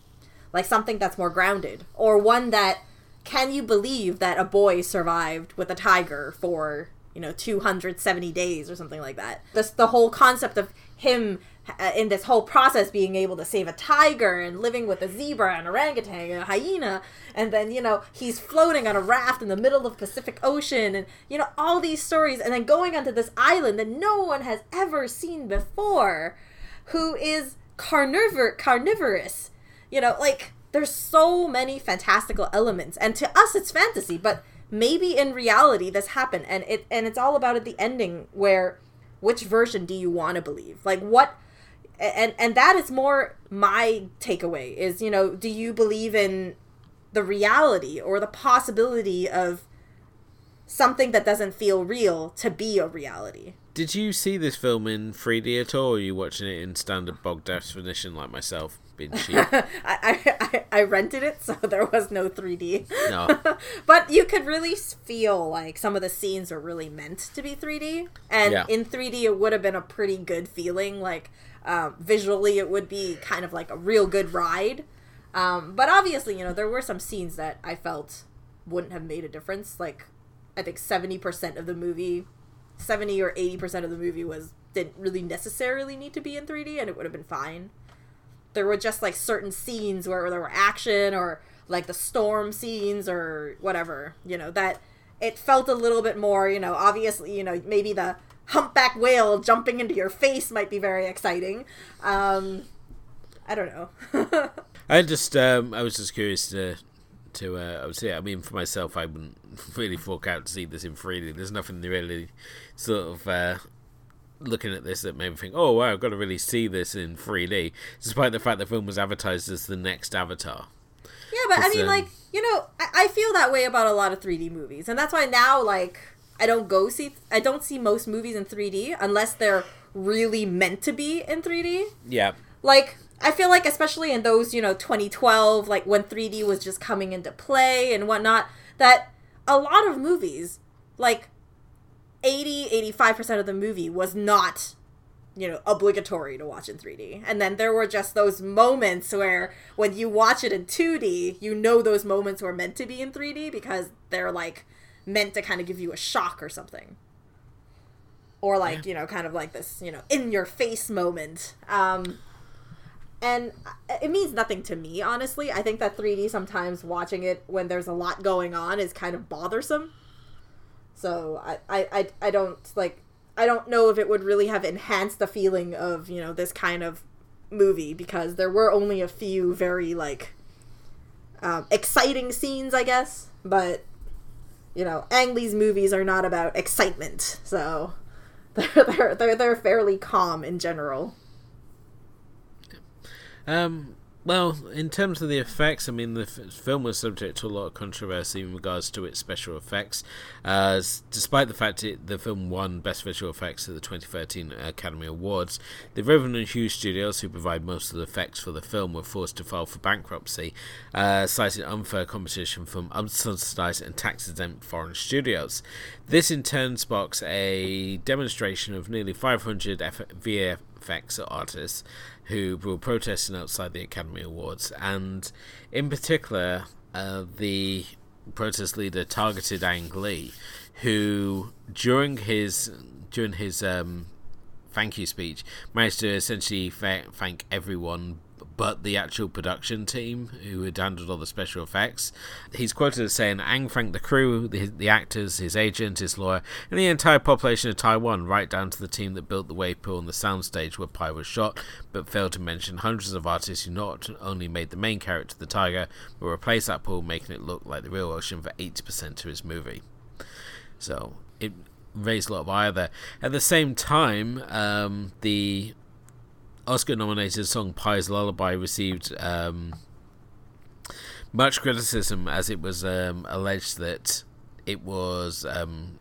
like something that's more grounded or one that can you believe that a boy survived with a tiger for you know 270 days or something like that? This the whole concept of him uh, in this whole process being able to save a tiger and living with a zebra and orangutan and a hyena and then you know he's floating on a raft in the middle of the pacific ocean and you know all these stories and then going onto this island that no one has ever seen before who is carnivor- carnivorous. You know like there's so many fantastical elements. And to us it's fantasy but maybe in reality this happened. And it and it's all about at the ending where which version do you want to believe? Like what and and that is more my takeaway is you know do you believe in the reality or the possibility of something that doesn't feel real to be a reality? Did you see this film in 3d at all or are you watching it in standard bog definition like myself being [laughs] cheap. I, I, I rented it so [laughs] there was no 3d no. [laughs] But you could really feel like some of the scenes are really meant to be 3d and Yeah. in 3d it would have been a pretty good feeling like um, visually it would be kind of like a real good ride. Um, but obviously you know there were some scenes that i felt wouldn't have made a difference. Like i think 70% of the movie 70 or 80% of the movie was didn't really necessarily need to be in 3d and it would have been fine there were just like certain scenes where there were action or like the storm scenes or whatever you know that it felt a little bit more you know obviously you know maybe the humpback whale jumping into your face might be very exciting um i don't know [laughs] I just um, I was just curious to to uh, I would say I mean for myself I wouldn't [laughs] really fork out to see this in 3D. There's nothing really sort of uh, looking at this that made me think, oh wow, I've got to really see this in 3D, despite the fact the film was advertised as the next Avatar. yeah but i mean um, like you know I, I feel that way about a lot of 3d movies and that's why now like i don't go see i don't see most movies in 3d unless they're really meant to be in 3d Yeah, like I feel like especially in those you know 2012 like when 3D was just coming into play and whatnot that a lot of movies like 80 85% of the movie was not you know obligatory to watch in 3D and then there were just those moments where when you watch it in 2D you know those moments were meant to be in 3D because they're like meant to kind of give you a shock or something. Or like you know kind of like this you know in your face moment. Um and it means nothing to me honestly. I think that 3d sometimes watching it when there's a lot going on is kind of bothersome so i i i, I don't like i don't know if it would really have enhanced the feeling of you know this kind of movie because there were only a few very like um, exciting scenes i guess. But you know ang lee's movies are not about excitement. So [laughs] they're they're they're, they're fairly calm in general. Um, well, in terms of the effects, I mean, the f- film was subject to a lot of controversy in regards to its special effects. Uh, despite the fact it, the film won Best Visual Effects at the 2013 Academy Awards, the Rhythm and Hues Studios, who provide most of the effects for the film, were forced to file for bankruptcy, uh, citing unfair competition from unsubsidized and tax exempt foreign studios. This in turn sparks a demonstration of nearly 500 F- VFX artists who were protesting outside the Academy Awards, and in particular, uh, the protest leader targeted Ang Lee, who during his during his um, thank you speech managed to essentially thank everyone but the actual production team who had handled all the special effects. He's quoted as saying, Ang thanked the crew, the, the actors, his agent, his lawyer, and the entire population of Taiwan, right down to the team that built the wave pool and the soundstage where Pi was shot, but failed to mention hundreds of artists who not only made the main character the tiger, but replaced that pool, making it look like the real ocean for 80% of his movie. So it raised a lot of ire there. At the same time, um, the Oscar-nominated song Pi's Lullaby" received um, much criticism as it was um, alleged that it was um,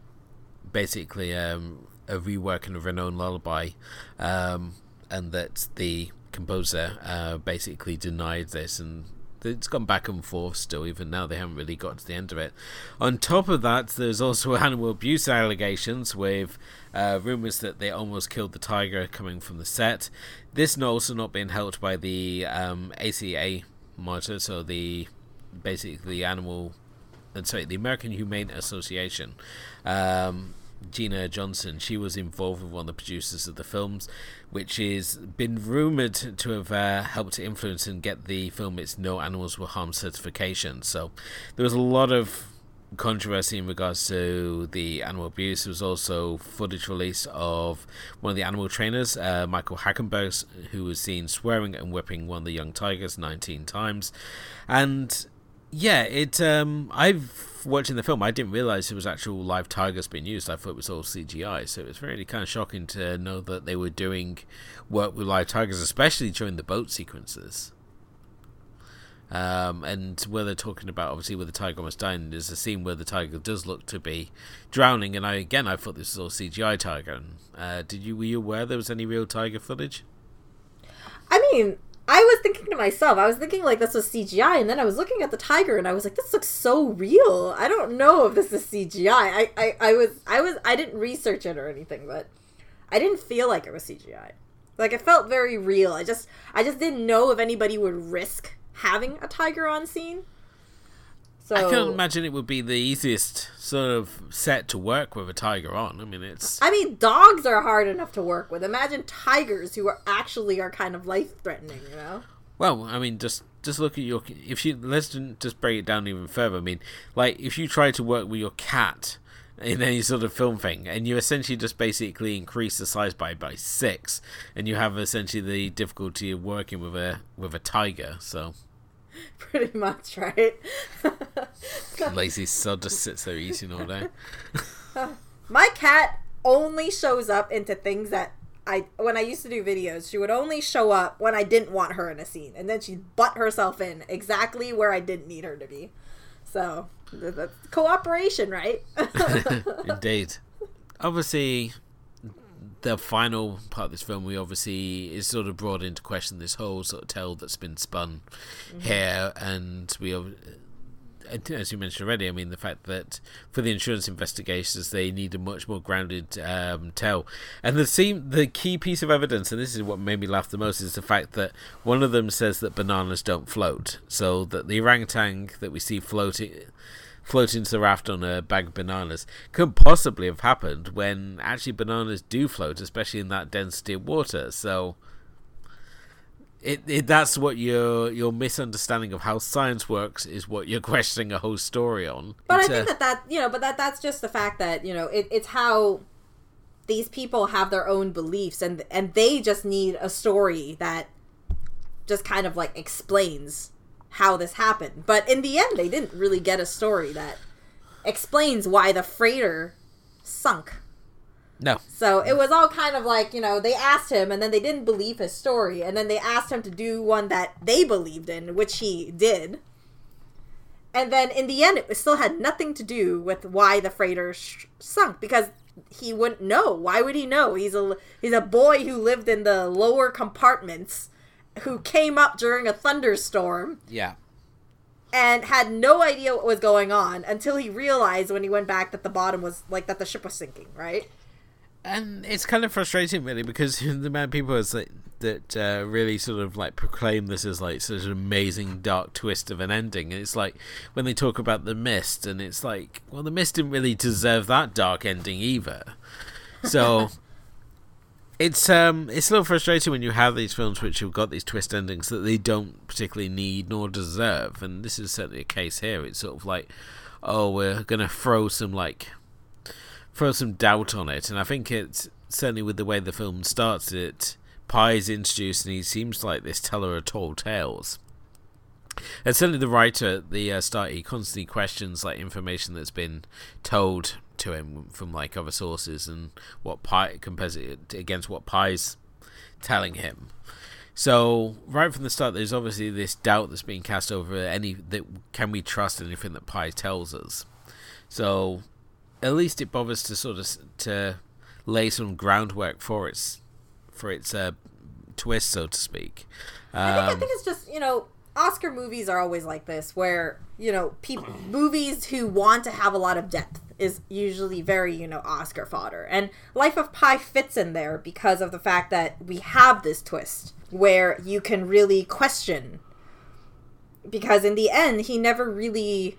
basically um, a reworking of Renault Lullaby, um, and that the composer uh, basically denied this and it's gone back and forth still. Even now, they haven't really got to the end of it. On top of that, there's also [laughs] animal abuse allegations with uh, rumors that they almost killed the tiger coming from the set. This also not being helped by the um, ACA monitor, so the basically the animal, and uh, sorry, the American Humane Association. Um, Gina Johnson, she was involved with one of the producers of the films, which is been rumored to have uh, helped to influence and get the film its No Animals Were Harmed certification. So there was a lot of controversy in regards to the animal abuse. There was also footage released of one of the animal trainers, uh, Michael Hackenberg, who was seen swearing and whipping one of the young tigers 19 times. And yeah, it. Um, I've watching the film, I didn't realize it was actual live tigers being used. I thought it was all CGI. So it was really kind of shocking to know that they were doing work with live tigers, especially during the boat sequences. Um, and where they're talking about obviously where the tiger almost dying, there's a scene where the tiger does look to be drowning, and I again I thought this was all CGI tiger. And, uh, did you were you aware there was any real tiger footage? I mean, I was thinking to myself, I was thinking like this was CGI, and then I was looking at the tiger, and I was like, this looks so real. I don't know if this is CGI. I, I, I was, I was, I didn't research it or anything, but I didn't feel like it was CGI. Like it felt very real. I just, I just didn't know if anybody would risk having a tiger on scene. So I can't imagine it would be the easiest sort of set to work with a tiger on. I mean, it's. I mean, dogs are hard enough to work with. Imagine tigers who are actually are kind of life threatening. You know. Well, I mean, just just look at your. If you let's just break it down even further. I mean, like if you try to work with your cat in any sort of film thing, and you essentially just basically increase the size by by six, and you have essentially the difficulty of working with a with a tiger. So. [laughs] Pretty much, right? [laughs] Lazy sod just sits there eating all day. [laughs] My cat only shows up into things that I when I used to do videos, she would only show up when I didn't want her in a scene, and then she'd butt herself in exactly where I didn't need her to be. So that's cooperation, right? [laughs] [laughs] Indeed. Obviously, the final part of this film, we obviously is sort of brought into question this whole sort of tale that's been spun mm-hmm. here, and we, as you mentioned already, I mean the fact that for the insurance investigations they need a much more grounded um, tale, and the seem the key piece of evidence, and this is what made me laugh the most, is the fact that one of them says that bananas don't float, so that the orangutan that we see floating floating to the raft on a bag of bananas could possibly have happened when actually bananas do float, especially in that density of water. So it, it that's what your your misunderstanding of how science works is what you're [laughs] questioning a whole story on. But it's I think a, that that you know, but that that's just the fact that you know it, it's how these people have their own beliefs and and they just need a story that just kind of like explains how this happened. But in the end, they didn't really get a story that explains why the freighter sunk. No. So it was all kind of like, you know, they asked him and then they didn't believe his story. And then they asked him to do one that they believed in, which he did. And then in the end, it still had nothing to do with why the freighter sh- sunk because he wouldn't know. Why would he know? He's a he's a boy who lived in the lower compartments who came up during a thunderstorm. Yeah. And had no idea what was going on until he realized when he went back that the bottom was like that the ship was sinking, right? And it's kind of frustrating, really, because [laughs] the amount of people is like, that uh, really sort of like proclaim this as like such an amazing dark twist of an ending. And it's like when they talk about the mist, and it's like, well, the mist didn't really deserve that dark ending either. So [laughs] it's um it's a little frustrating when you have these films which have got these twist endings that they don't particularly need nor deserve, and this is certainly a case here. It's sort of like, oh, we're gonna throw some like throw some doubt on it, and I think it's certainly with the way the film starts. It Pi is introduced, and he seems like this teller of tall tales. And certainly the writer at the uh, start, he constantly questions like information that's been told to him from like other sources and what Pi compares it against what Pi's telling him. So right from the start, there's obviously this doubt that's being cast over any that can we trust anything that Pi tells us. So at least it bothers to sort of to lay some groundwork for its for its uh, twist, so to speak. Um, I, think, I think it's just you know Oscar movies are always like this, where you know people movies who want to have a lot of depth is usually very you know Oscar fodder, and Life of Pi fits in there because of the fact that we have this twist where you can really question. Because in the end, he never really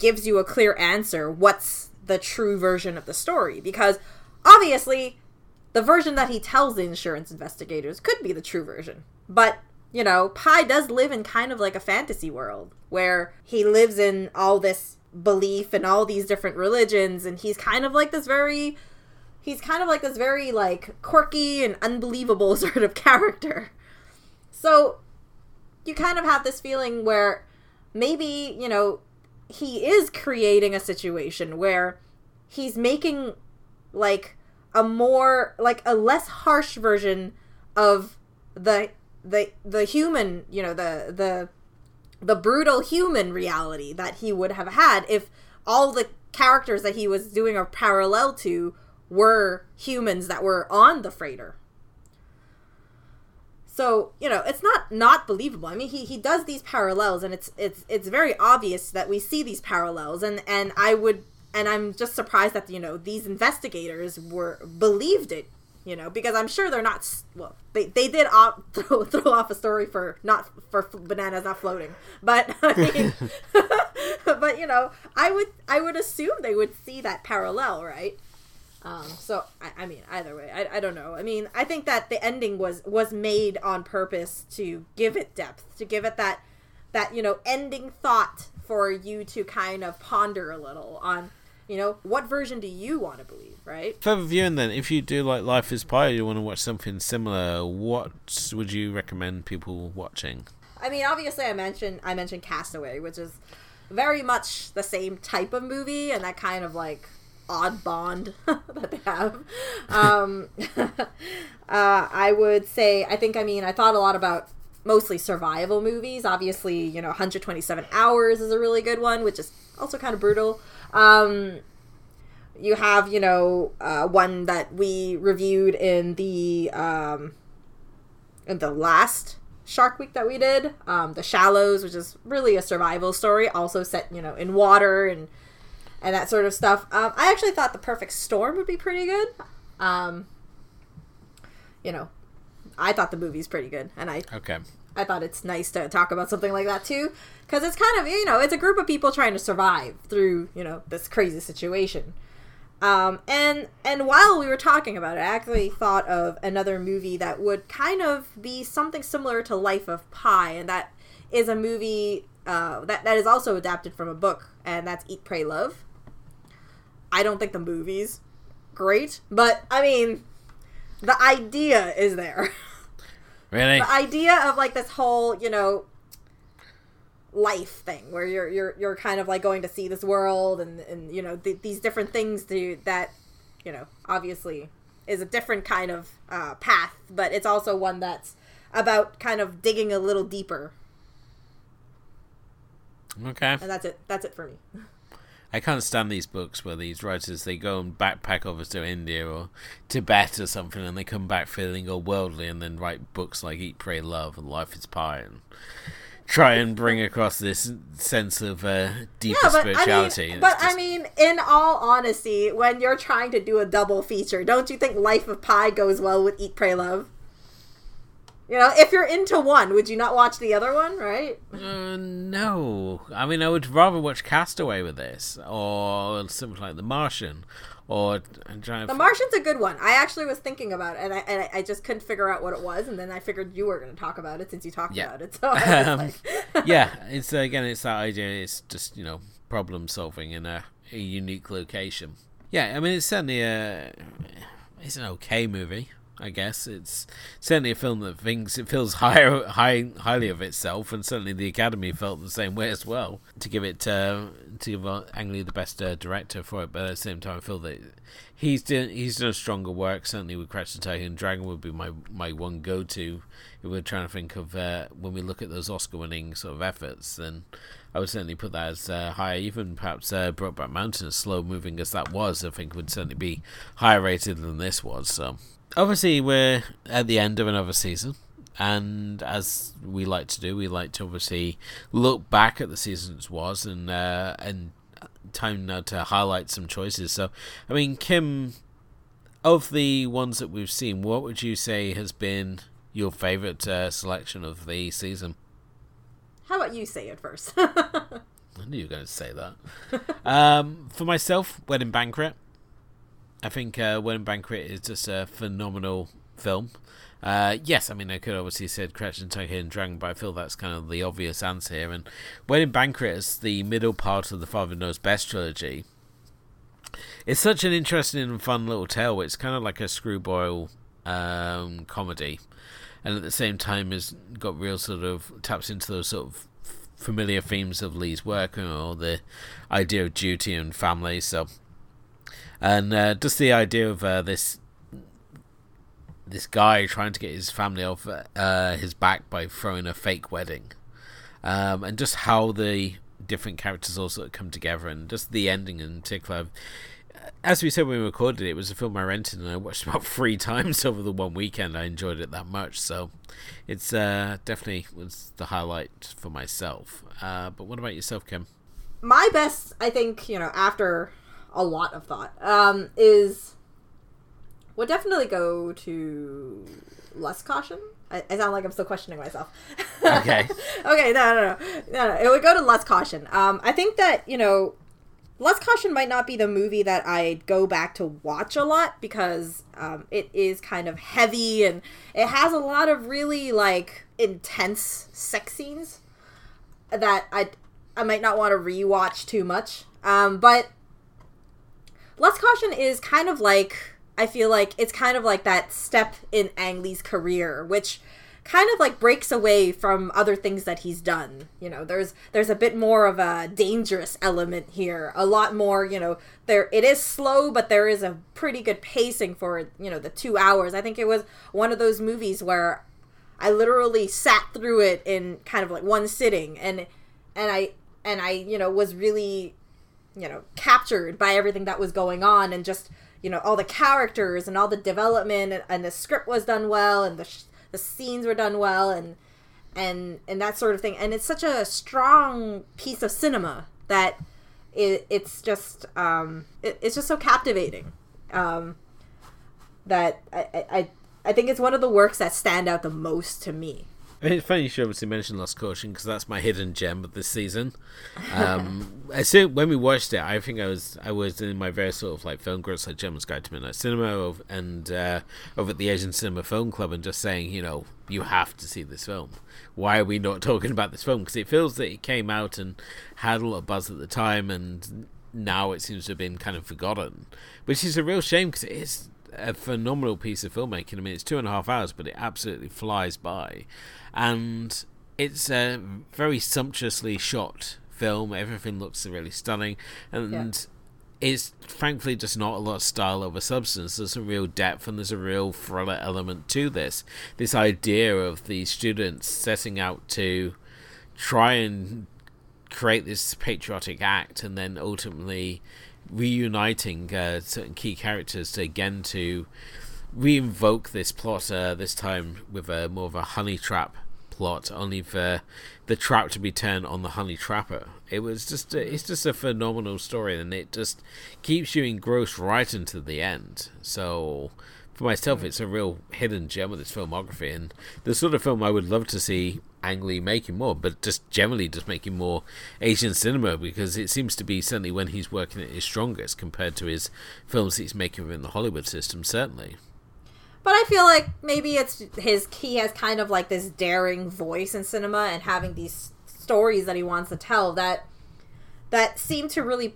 gives you a clear answer. What's the true version of the story? Because obviously, the version that he tells the insurance investigators could be the true version, but you know, Pi does live in kind of like a fantasy world where he lives in all this belief and all these different religions and he's kind of like this very he's kind of like this very like quirky and unbelievable [laughs] sort of character. So you kind of have this feeling where maybe, you know, he is creating a situation where he's making like a more like a less harsh version of the the the human, you know, the the the brutal human reality that he would have had if all the characters that he was doing a parallel to were humans that were on the freighter. So, you know, it's not not believable. I mean, he, he does these parallels and it's it's it's very obvious that we see these parallels and and I would and I'm just surprised that you know these investigators were believed it you know, because I'm sure they're not. Well, they, they did op- [laughs] throw, throw off a story for not for bananas not floating, but I mean, [laughs] but you know, I would I would assume they would see that parallel, right? Um, so I, I mean, either way, I, I don't know. I mean, I think that the ending was was made on purpose to give it depth, to give it that that you know ending thought for you to kind of ponder a little on you know, what version do you want to believe, right? Further viewing then, if you do like Life is Pi, you want to watch something similar, what would you recommend people watching? I mean, obviously, I mentioned I mentioned Castaway, which is very much the same type of movie, and that kind of like odd bond [laughs] that they have. Um, [laughs] uh, I would say, I think, I mean, I thought a lot about mostly survival movies. Obviously, you know, 127 Hours is a really good one, which is also kind of brutal. Um, you have, you know, uh, one that we reviewed in the um, in the last Shark Week that we did, um, The Shallows, which is really a survival story, also set, you know, in water and and that sort of stuff. Um, I actually thought The Perfect Storm would be pretty good. Um, you know, I thought the movie's pretty good, and I okay. I thought it's nice to talk about something like that too because it's kind of you know it's a group of people trying to survive through you know this crazy situation um, and and while we were talking about it i actually thought of another movie that would kind of be something similar to life of pi and that is a movie uh, that, that is also adapted from a book and that's eat pray love i don't think the movie's great but i mean the idea is there. [laughs] Really? The idea of like this whole you know life thing where you're you're you're kind of like going to see this world and and you know th- these different things to that you know obviously is a different kind of uh, path but it's also one that's about kind of digging a little deeper. Okay. And that's it. That's it for me [laughs] I can't stand these books where these writers they go and backpack over to India or Tibet or something, and they come back feeling all worldly, and then write books like Eat, Pray, Love and Life Is Pie, and try and bring across this sense of uh, deeper yeah, but, spirituality. I mean, but just... I mean, in all honesty, when you're trying to do a double feature, don't you think Life of Pi goes well with Eat, Pray, Love? You know, if you're into one, would you not watch the other one, right? Uh, no. I mean, I would rather watch Castaway with this, or something like The Martian, or the Martian's a good one. I actually was thinking about it, and I and I just couldn't figure out what it was, and then I figured you were going to talk about it since you talked yeah. about it. So [laughs] um, like... [laughs] yeah, it's again, it's that idea. It's just you know problem solving in a, a unique location. Yeah, I mean, it's certainly a it's an okay movie. I guess it's certainly a film that thinks it feels [laughs] higher, high, highly of itself, and certainly the Academy felt the same way as well. To give it uh, to give Ang Lee the best uh, director for it, but at the same time, I feel that he's done he's done stronger work. Certainly with Crouching Tiger and Dragon would be my my one go to if we're trying to think of uh, when we look at those Oscar winning sort of efforts. Then I would certainly put that as uh, higher. Even perhaps uh, Brokeback Mountain, as slow moving as that was, I think would certainly be higher rated than this was. So obviously we're at the end of another season and as we like to do we like to obviously look back at the seasons was and uh, and time now to highlight some choices. So i mean kim of the ones that we've seen what would you say has been your favorite uh, selection of the season? How about you say it first? [laughs] I knew you were going to say that. Um, for myself wedding banquet. I think uh, Wedding Banquet is just a phenomenal film. Uh, yes, I mean, I could obviously said Crouching Tiger and Dragon, but I feel that's kind of the obvious answer here. And Wedding Banquet is the middle part of the Father Knows Best trilogy. It's such an interesting and fun little tale. It's kind of like a screwball um, comedy, and at the same time, has got real sort of taps into those sort of familiar themes of Lee's work, know, the idea of duty and family. So and uh, just the idea of uh, this this guy trying to get his family off uh, his back by throwing a fake wedding, um, and just how the different characters also come together, and just the ending in particular. As we said when we recorded it, it was a film I rented and I watched [laughs] about three times over the one weekend. I enjoyed it that much, so it's uh, definitely was the highlight for myself. Uh, but what about yourself, Kim? My best, I think, you know, after a lot of thought um, is would definitely go to Lust, Caution. I, I, sound like I'm still questioning myself. [laughs] Okay. okay. No, no, no, no, no. It would go to Lust, Caution. Um, I think that you know, Lust, Caution might not be the movie that I'd go back to watch a lot because um, it is kind of heavy and it has a lot of really like intense sex scenes that I I might not want to rewatch too much. Um, but Lust, Caution is kind of like I feel like it's kind of like that step in Ang Lee's career, which kind of like breaks away from other things that he's done. You know, there's there's a bit more of a dangerous element here. A lot more, you know, there it is slow, but there is a pretty good pacing for, you know, the 2 hours. I think it was one of those movies where I literally sat through it in kind of like one sitting and and I and I, you know, was really you know captured by everything that was going on and just you know all the characters and all the development and, and the script was done well and the sh- the scenes were done well and and and that sort of thing. And it's such a strong piece of cinema that it, it's just um it, it's just so captivating um that I, I I think it's one of the works that stand out the most to me it's funny you should obviously mention Lust, Caution because that's my hidden gem of this season. Um, as soon, when we watched it, I think I was I was in my very sort of like film groups like German's Guide to Midnight Cinema and uh, over at the Asian Cinema Film Club and just saying, you know, you have to see this film. Why are we not [laughs] talking about this film? Because it feels that it came out and had a lot of buzz at the time, and now it seems to have been kind of forgotten, which is a real shame because it is a phenomenal piece of filmmaking. I mean, it's two and a half hours, but it absolutely flies by and it's a very sumptuously shot film. Everything looks really stunning, and yeah. it's frankly just not a lot of style over substance. There's a real depth and there's a real thriller element to this. This idea of the students setting out to try and create this patriotic act, and then ultimately reuniting uh, certain key characters to again to reinvoke this plot. Uh, this time with a more of a honey trap plot, only for the trap to be turned on the honey trapper. It was just a, it's just a phenomenal story, and it just keeps you engrossed right into the end. So for myself, it's a real hidden gem of this filmography, and the sort of film I would love to see Ang Lee making more, but just generally just making more Asian cinema because it seems to be certainly when he's working at his strongest compared to his films he's making within the Hollywood system, certainly. But I feel like maybe it's his he has kind of like this daring voice in cinema and having these stories that he wants to tell that that seem to really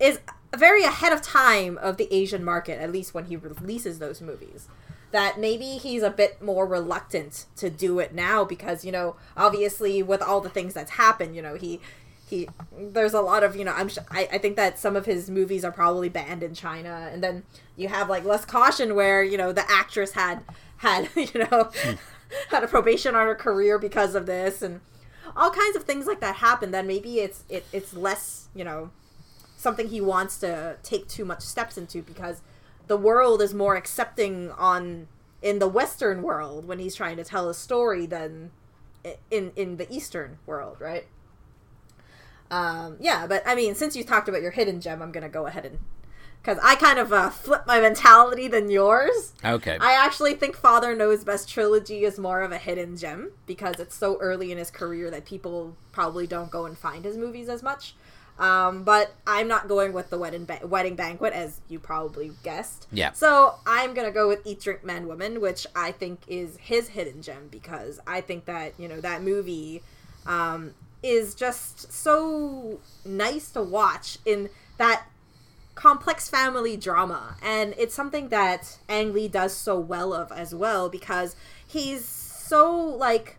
is very ahead of time of the Asian market, at least when he releases those movies. that maybe he's a bit more reluctant to do it now because you know obviously with all the things that's happened you know he he there's a lot of you know i'm I, I think that some of his movies are probably banned in china. And then you have like Lust, Caution where you know the actress had had [laughs] you know hmm. had a probation on her career because of this. And all kinds of things like that happen. Then maybe it's it, it's less you know something he wants to take too much steps into because the world is more accepting on in the western world when he's trying to tell a story than in in the eastern world right um yeah but i mean since you talked about your hidden gem i'm gonna go ahead and because i kind of uh, flip my mentality than yours Okay. i actually think father knows best trilogy is more of a hidden gem because it's so early in his career that people probably don't go and find his movies as much um, but I'm not going with the wedding ba- wedding banquet, as you probably guessed. Yeah. So I'm gonna go with Eat, Drink, Man, Woman, which I think is his hidden gem because I think that you know that movie um, is just so nice to watch in that complex family drama, and it's something that Ang Lee does so well of as well because he's so like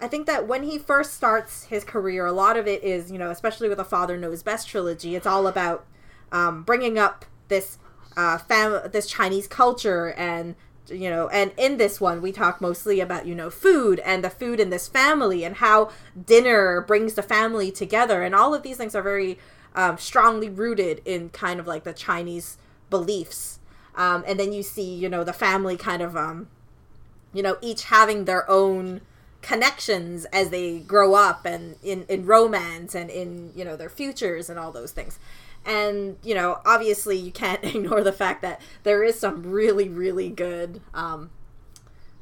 I think that when he first starts his career, a lot of it is, you know, especially with the Father Knows Best trilogy, it's all about um, bringing up this uh, fam- this Chinese culture and you know and in this one we talk mostly about you know food and the food in this family and how dinner brings the family together. And all of these things are very um, strongly rooted in kind of like the chinese beliefs. Um, and then you see you know the family kind of um, you know each having their own connections as they grow up and in in romance and in you know their futures and all those things and you know obviously you can't [laughs] ignore the fact that there is some really really good um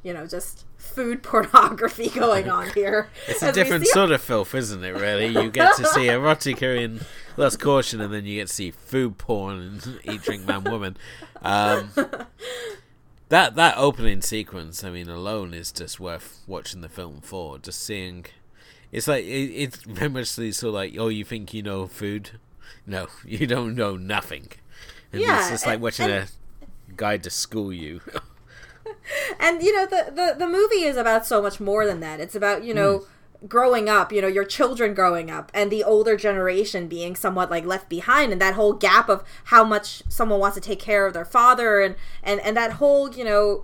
you know just food [laughs] pornography going on [laughs] here It's a different see- sort of filth, isn't it? Really, you get to see erotica in Lust, Caution, and then you get to see food porn and eat, drink, man, woman. Um, that that opening sequence, I mean, alone is just worth watching the film for. Just seeing, it's like it, it's very much of like, oh, you think you know food? No, [laughs] you don't know nothing. And Yeah, it's just like watching and- a guide to school you. [laughs] and you know the, the the movie is about so much more than that it's about you know growing up you know your children growing up and the older generation being somewhat like left behind and that whole gap of how much someone wants to take care of their father and and and that whole you know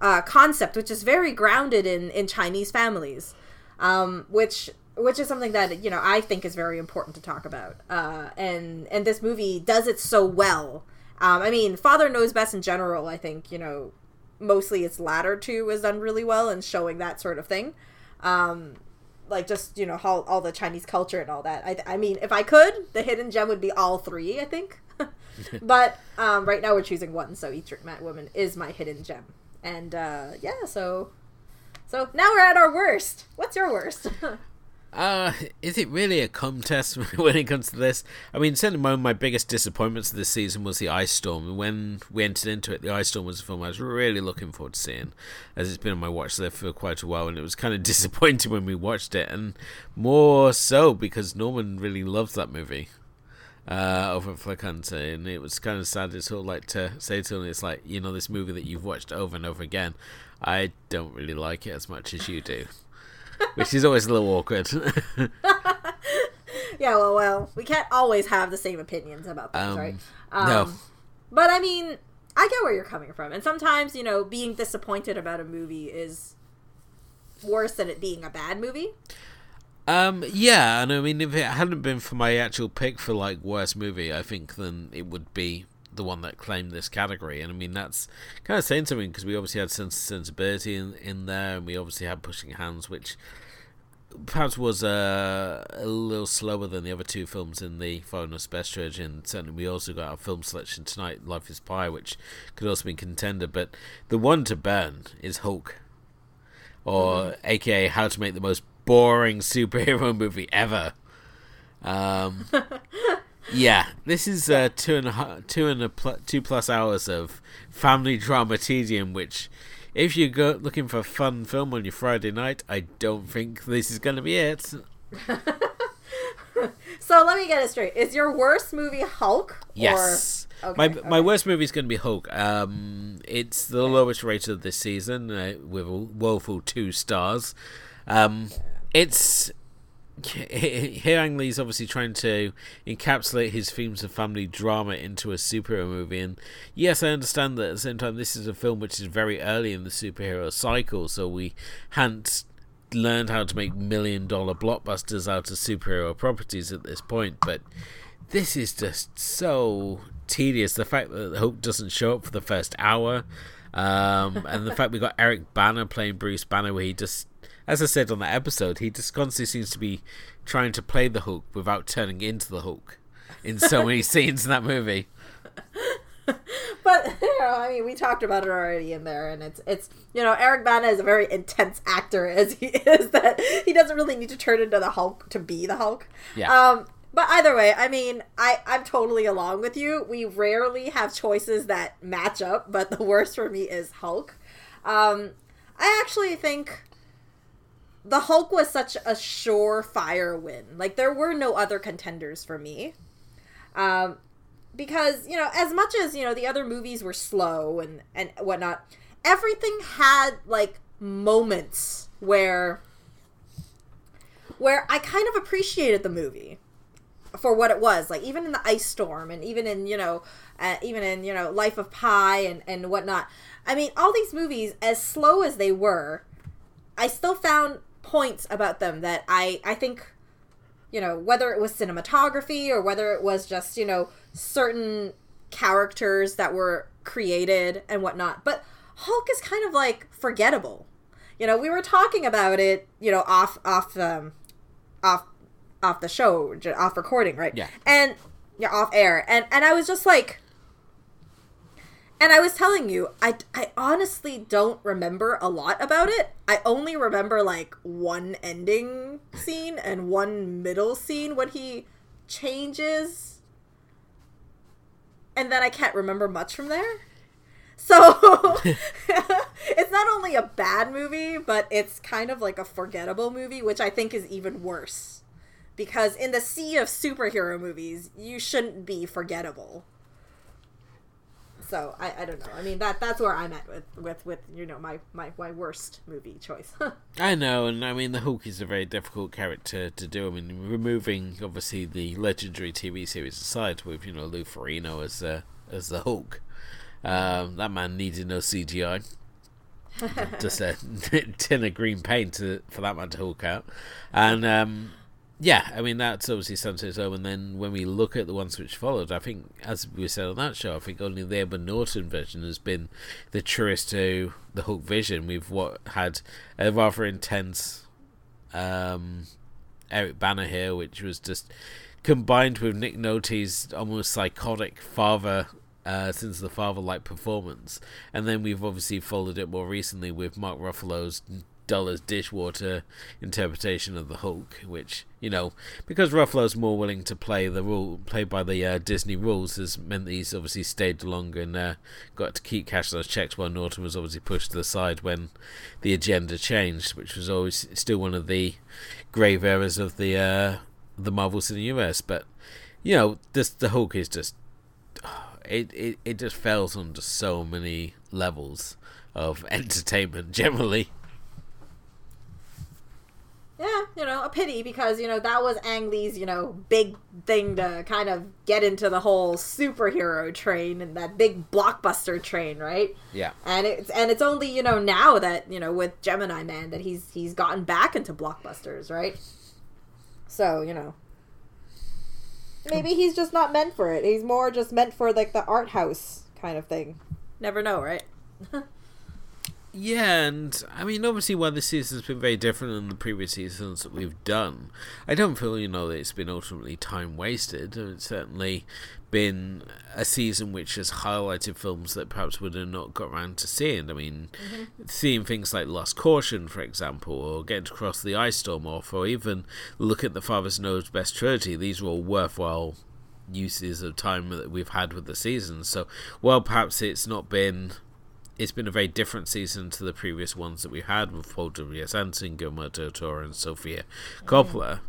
uh, concept which is very grounded in in chinese families um, which which is something that you know I think is very important to talk about. Uh, and and this movie does it so well. Um, I mean, Father Knows Best in general. I think you know mostly its latter two is done really well in showing that sort of thing. Um, like just you know how all the Chinese culture and all that. I, I mean, if I could, the hidden gem would be all three. I think, [laughs] [laughs] but um, right now we're choosing one. So Eat Drink Man Woman is my hidden gem, and uh, yeah, so so now we're at our worst. What's your worst? [laughs] Uh, is it really a contest [laughs] when it comes to this? I mean, certainly one of my biggest disappointments of this season was the Ice Storm. When we entered into it, the Ice Storm was a film I was really looking forward to seeing, as it's been on my watch list for quite a while, and it was kind of [laughs] disappointing when we watched it, and more so because Norman really loves that movie. Uh, over at Flick Hunter, and it was kind of sad. It's of like to say to him, it's like you know this movie that you've watched over and over again. I don't really like it as much as you do which is always a little awkward. [laughs] yeah, well, well, we can't always have the same opinions about things, Um, right? no. But I mean, I get where you're coming from, and sometimes you know, being disappointed about a movie is worse than it being a bad movie. um, yeah, and I mean, if it hadn't been for my actual pick for like worst movie, I think then it would be the one that claimed this category. And I mean, that's kind of saying something because we obviously had Sense and Sensibility in, in there, and we obviously had Pushing Hands, which perhaps was uh, a little slower than the other two films in the Father Knows Best trilogy. And certainly, we also got our film selection tonight, Life of Pi, which could also be contender. But the one to burn is Hulk, or AKA How to Make the Most Boring [laughs] Superhero Movie Ever. Um, [laughs] yeah, this is uh, two and a two and a pl- two plus hours of family drama tedium, which, if you go looking for a fun film on your Friday night, I don't think this is going to be it. [laughs] So let me get it straight: is your worst movie Hulk? Yes, Okay, my okay. my worst movie is going to be Hulk. Um, it's the okay. lowest rated of this season uh, with a woeful two stars. Um, it's here Ang Lee's obviously trying to encapsulate his themes of family drama into a superhero movie, and yes, I understand that at the same time this is a film which is very early in the superhero cycle, so we hadn't learned how to make million dollar blockbusters out of superhero properties at this point, but this is just so tedious. The fact that Hulk doesn't show up for the first hour, um, and the fact we got Eric Bana playing Bruce Banner, where he just as I said on that episode, he just constantly seems to be trying to play the Hulk without turning into the Hulk in so many [laughs] scenes in that movie. [laughs] but [laughs] you know, I mean, we talked about it already in there, and it's it's you know, Eric Bana is a very intense actor as he is that he doesn't really need to turn into the Hulk to be the Hulk. Yeah. Um, but either way, I mean, I I'm totally along with you. We rarely have choices that match up, but the worst for me is Hulk. Um, I actually think the Hulk was such a surefire win. Like there were no other contenders for me. Um, because you know, as much as you know, the other movies were slow and and whatnot, everything had like moments where where I kind of appreciated the movie for what it was. Like even in the ice storm, and even in you know, uh, even in you know, Life of Pi and and whatnot. I mean, all these movies, as slow as they were, I still found points about them that I I think you know whether it was cinematography or whether it was just you know certain characters that were created and whatnot. But hulk is kind of like forgettable. You know we were talking about it you know off off um off off the show off recording right? Yeah. And yeah off air. And and i was just like and I was telling you, I, I honestly don't remember a lot about it. I only remember like one ending scene and one middle scene when he changes. And then I can't remember much from there. So [laughs] [laughs] it's not only a bad movie, but it's kind of like a forgettable movie, which I think is even worse. Because in the sea of superhero movies, you shouldn't be forgettable. So I, I don't know. I mean that that's where I'm at with with with you know my my, my worst movie choice. [laughs] I know, and I mean the Hulk is a very difficult character to do. I mean removing obviously the legendary TV series aside, with you know Lou Ferrigno as uh, as the Hulk, um, that man needed no CGI. [laughs] Just a [laughs] tin of green paint to, for that man to Hulk out, and um, yeah, I mean that's obviously Sunset's Home, and then when we look at the ones which followed, I think as we said on that show, I think only the Edward Norton version has been the truest to the Hulk vision. We've what had a rather intense um, Eric Bana here, which was just combined with Nick Nolte's almost psychotic father uh, since the father like performance, and then we've obviously followed it more recently with Mark Ruffalo's dull as dishwater interpretation of the Hulk, which you know, because Ruffalo's more willing to play the rule, play by the uh, Disney rules, has meant that he's obviously stayed longer and uh, got to keep cashing those checks while Norton was obviously pushed to the side when the agenda changed, which was always still one of the grave errors of the uh, the Marvel Universe. But you know, this the Hulk is just [sighs] it, it it just fails on just so many levels of [laughs] entertainment generally yeah, you know, a pity because, you know, that was Ang Lee's, you know, big thing to kind of get into the whole superhero train and that big blockbuster train, right? Yeah. And it's and it's only, you know, now that, you know, with Gemini Man that he's he's gotten back into blockbusters, right? So, you know, maybe hmm. he's just not meant for it. He's more just meant for like the art house kind of thing. Never know, right? [laughs] Yeah, and I mean, obviously, while this season's been very different than the previous seasons that we've done, I don't feel, you know, that it's been ultimately time wasted. It's certainly been a season which has highlighted films that perhaps would have not got around to seeing. I mean, mm-hmm. seeing things like Lust, Caution, for example, or Get to Cross the Ice Storm off, or even look at the Father Knows Best trilogy, these are all worthwhile uses of time that we've had with the season. So, well, perhaps it's not been it's been a very different season to the previous ones that we had with Paul W.S. Anderson, Guillermo del Toro, and Sofia Coppola.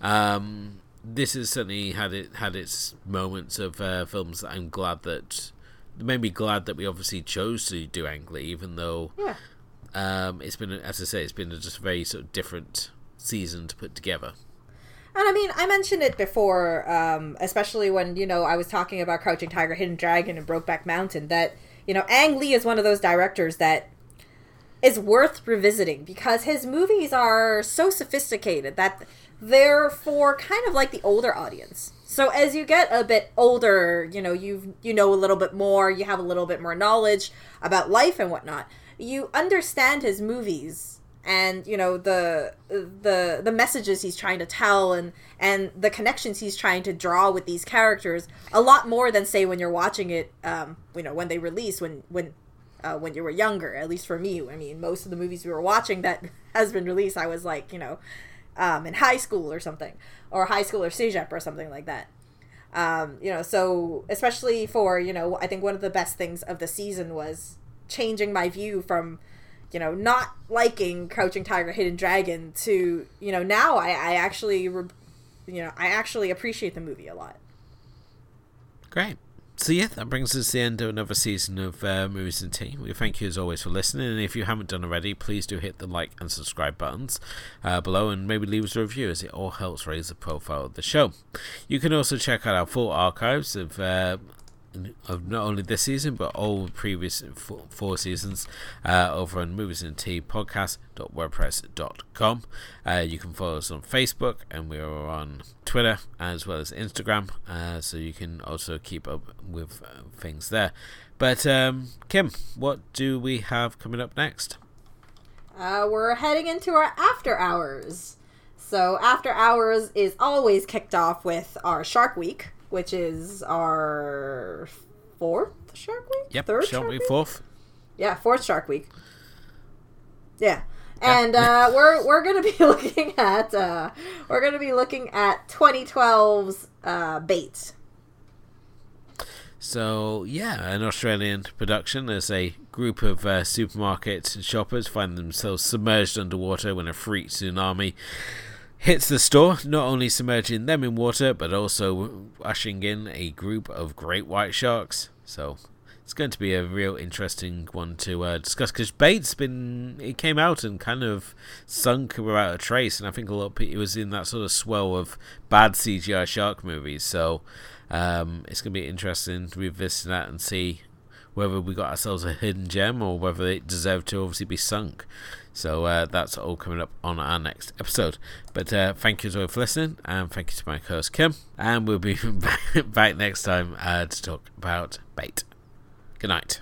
Um, this has certainly had it had its moments of uh, films that I'm glad that made me glad that we obviously chose to do Ang Lee, even though Yeah. um, it's been as I say, it's been a just very sort of different season to put together. And I mean, I mentioned it before, um, especially when, you know, I was talking about Crouching Tiger, Hidden Dragon, and Brokeback Mountain, that, you know, Ang Lee is one of those directors that is worth revisiting because his movies are so sophisticated that they're for kind of like the older audience. So as you get a bit older, you know, you you know a little bit more, you have a little bit more knowledge about life and whatnot. You understand his movies and you know the the the messages he's trying to tell and and the connections he's trying to draw with these characters a lot more than say when you're watching it um you know when they release when when uh, when you were younger at least for me. I mean most of the movies we were watching that [laughs] has been released i was like you know um, in high school or something or high school or cégep or something like that. Um, you know so especially for you know i think one of the best things of the season was changing my view from you know not liking crouching tiger hidden dragon to you know now i, I actually re- you know i actually appreciate the movie a lot Great. So yeah, that brings us to the end of another season of uh, Movies and Tea. We thank you as always for listening, and if you haven't done already, please do hit the like and subscribe buttons uh, below, and maybe leave us a review, as it all helps raise the profile of the show. You can also check out our full archives of. Uh, of not only this season but all previous four, seasons uh, over on movies and tea podcast.wordpress.com uh, you can follow us on facebook and we are on twitter as well as instagram uh, so you can also keep up with uh, things there. But um, kim what do we have coming up next? Uh, we're heading into our after hours. So after hours is always kicked off with our shark week which is our fourth Shark Week. Yep, third Shark Week fourth. Yeah, fourth Shark Week. Yeah, and uh, we're we're gonna be [laughs] looking at uh, we're gonna be looking at 2012's uh, Bait. So yeah, an Australian production as a group of uh, supermarket shoppers find themselves submerged underwater when a freak tsunami hits the store, not only submerging them in water, but also ushering in a group of great white sharks. So it's going to be a real interesting one to uh, discuss because Bait's been it came out and kind of sunk without a trace, and I think a lot of people, it was in that sort of swell of bad CGI shark movies. So um, it's going to be interesting to revisit that and see whether we got ourselves a hidden gem or whether it deserved to obviously be sunk. So uh, that's all coming up on our next episode. But uh, thank you as well for listening, and thank you to my host Kim. And we'll be [laughs] back next time uh, to talk about bait. Good night.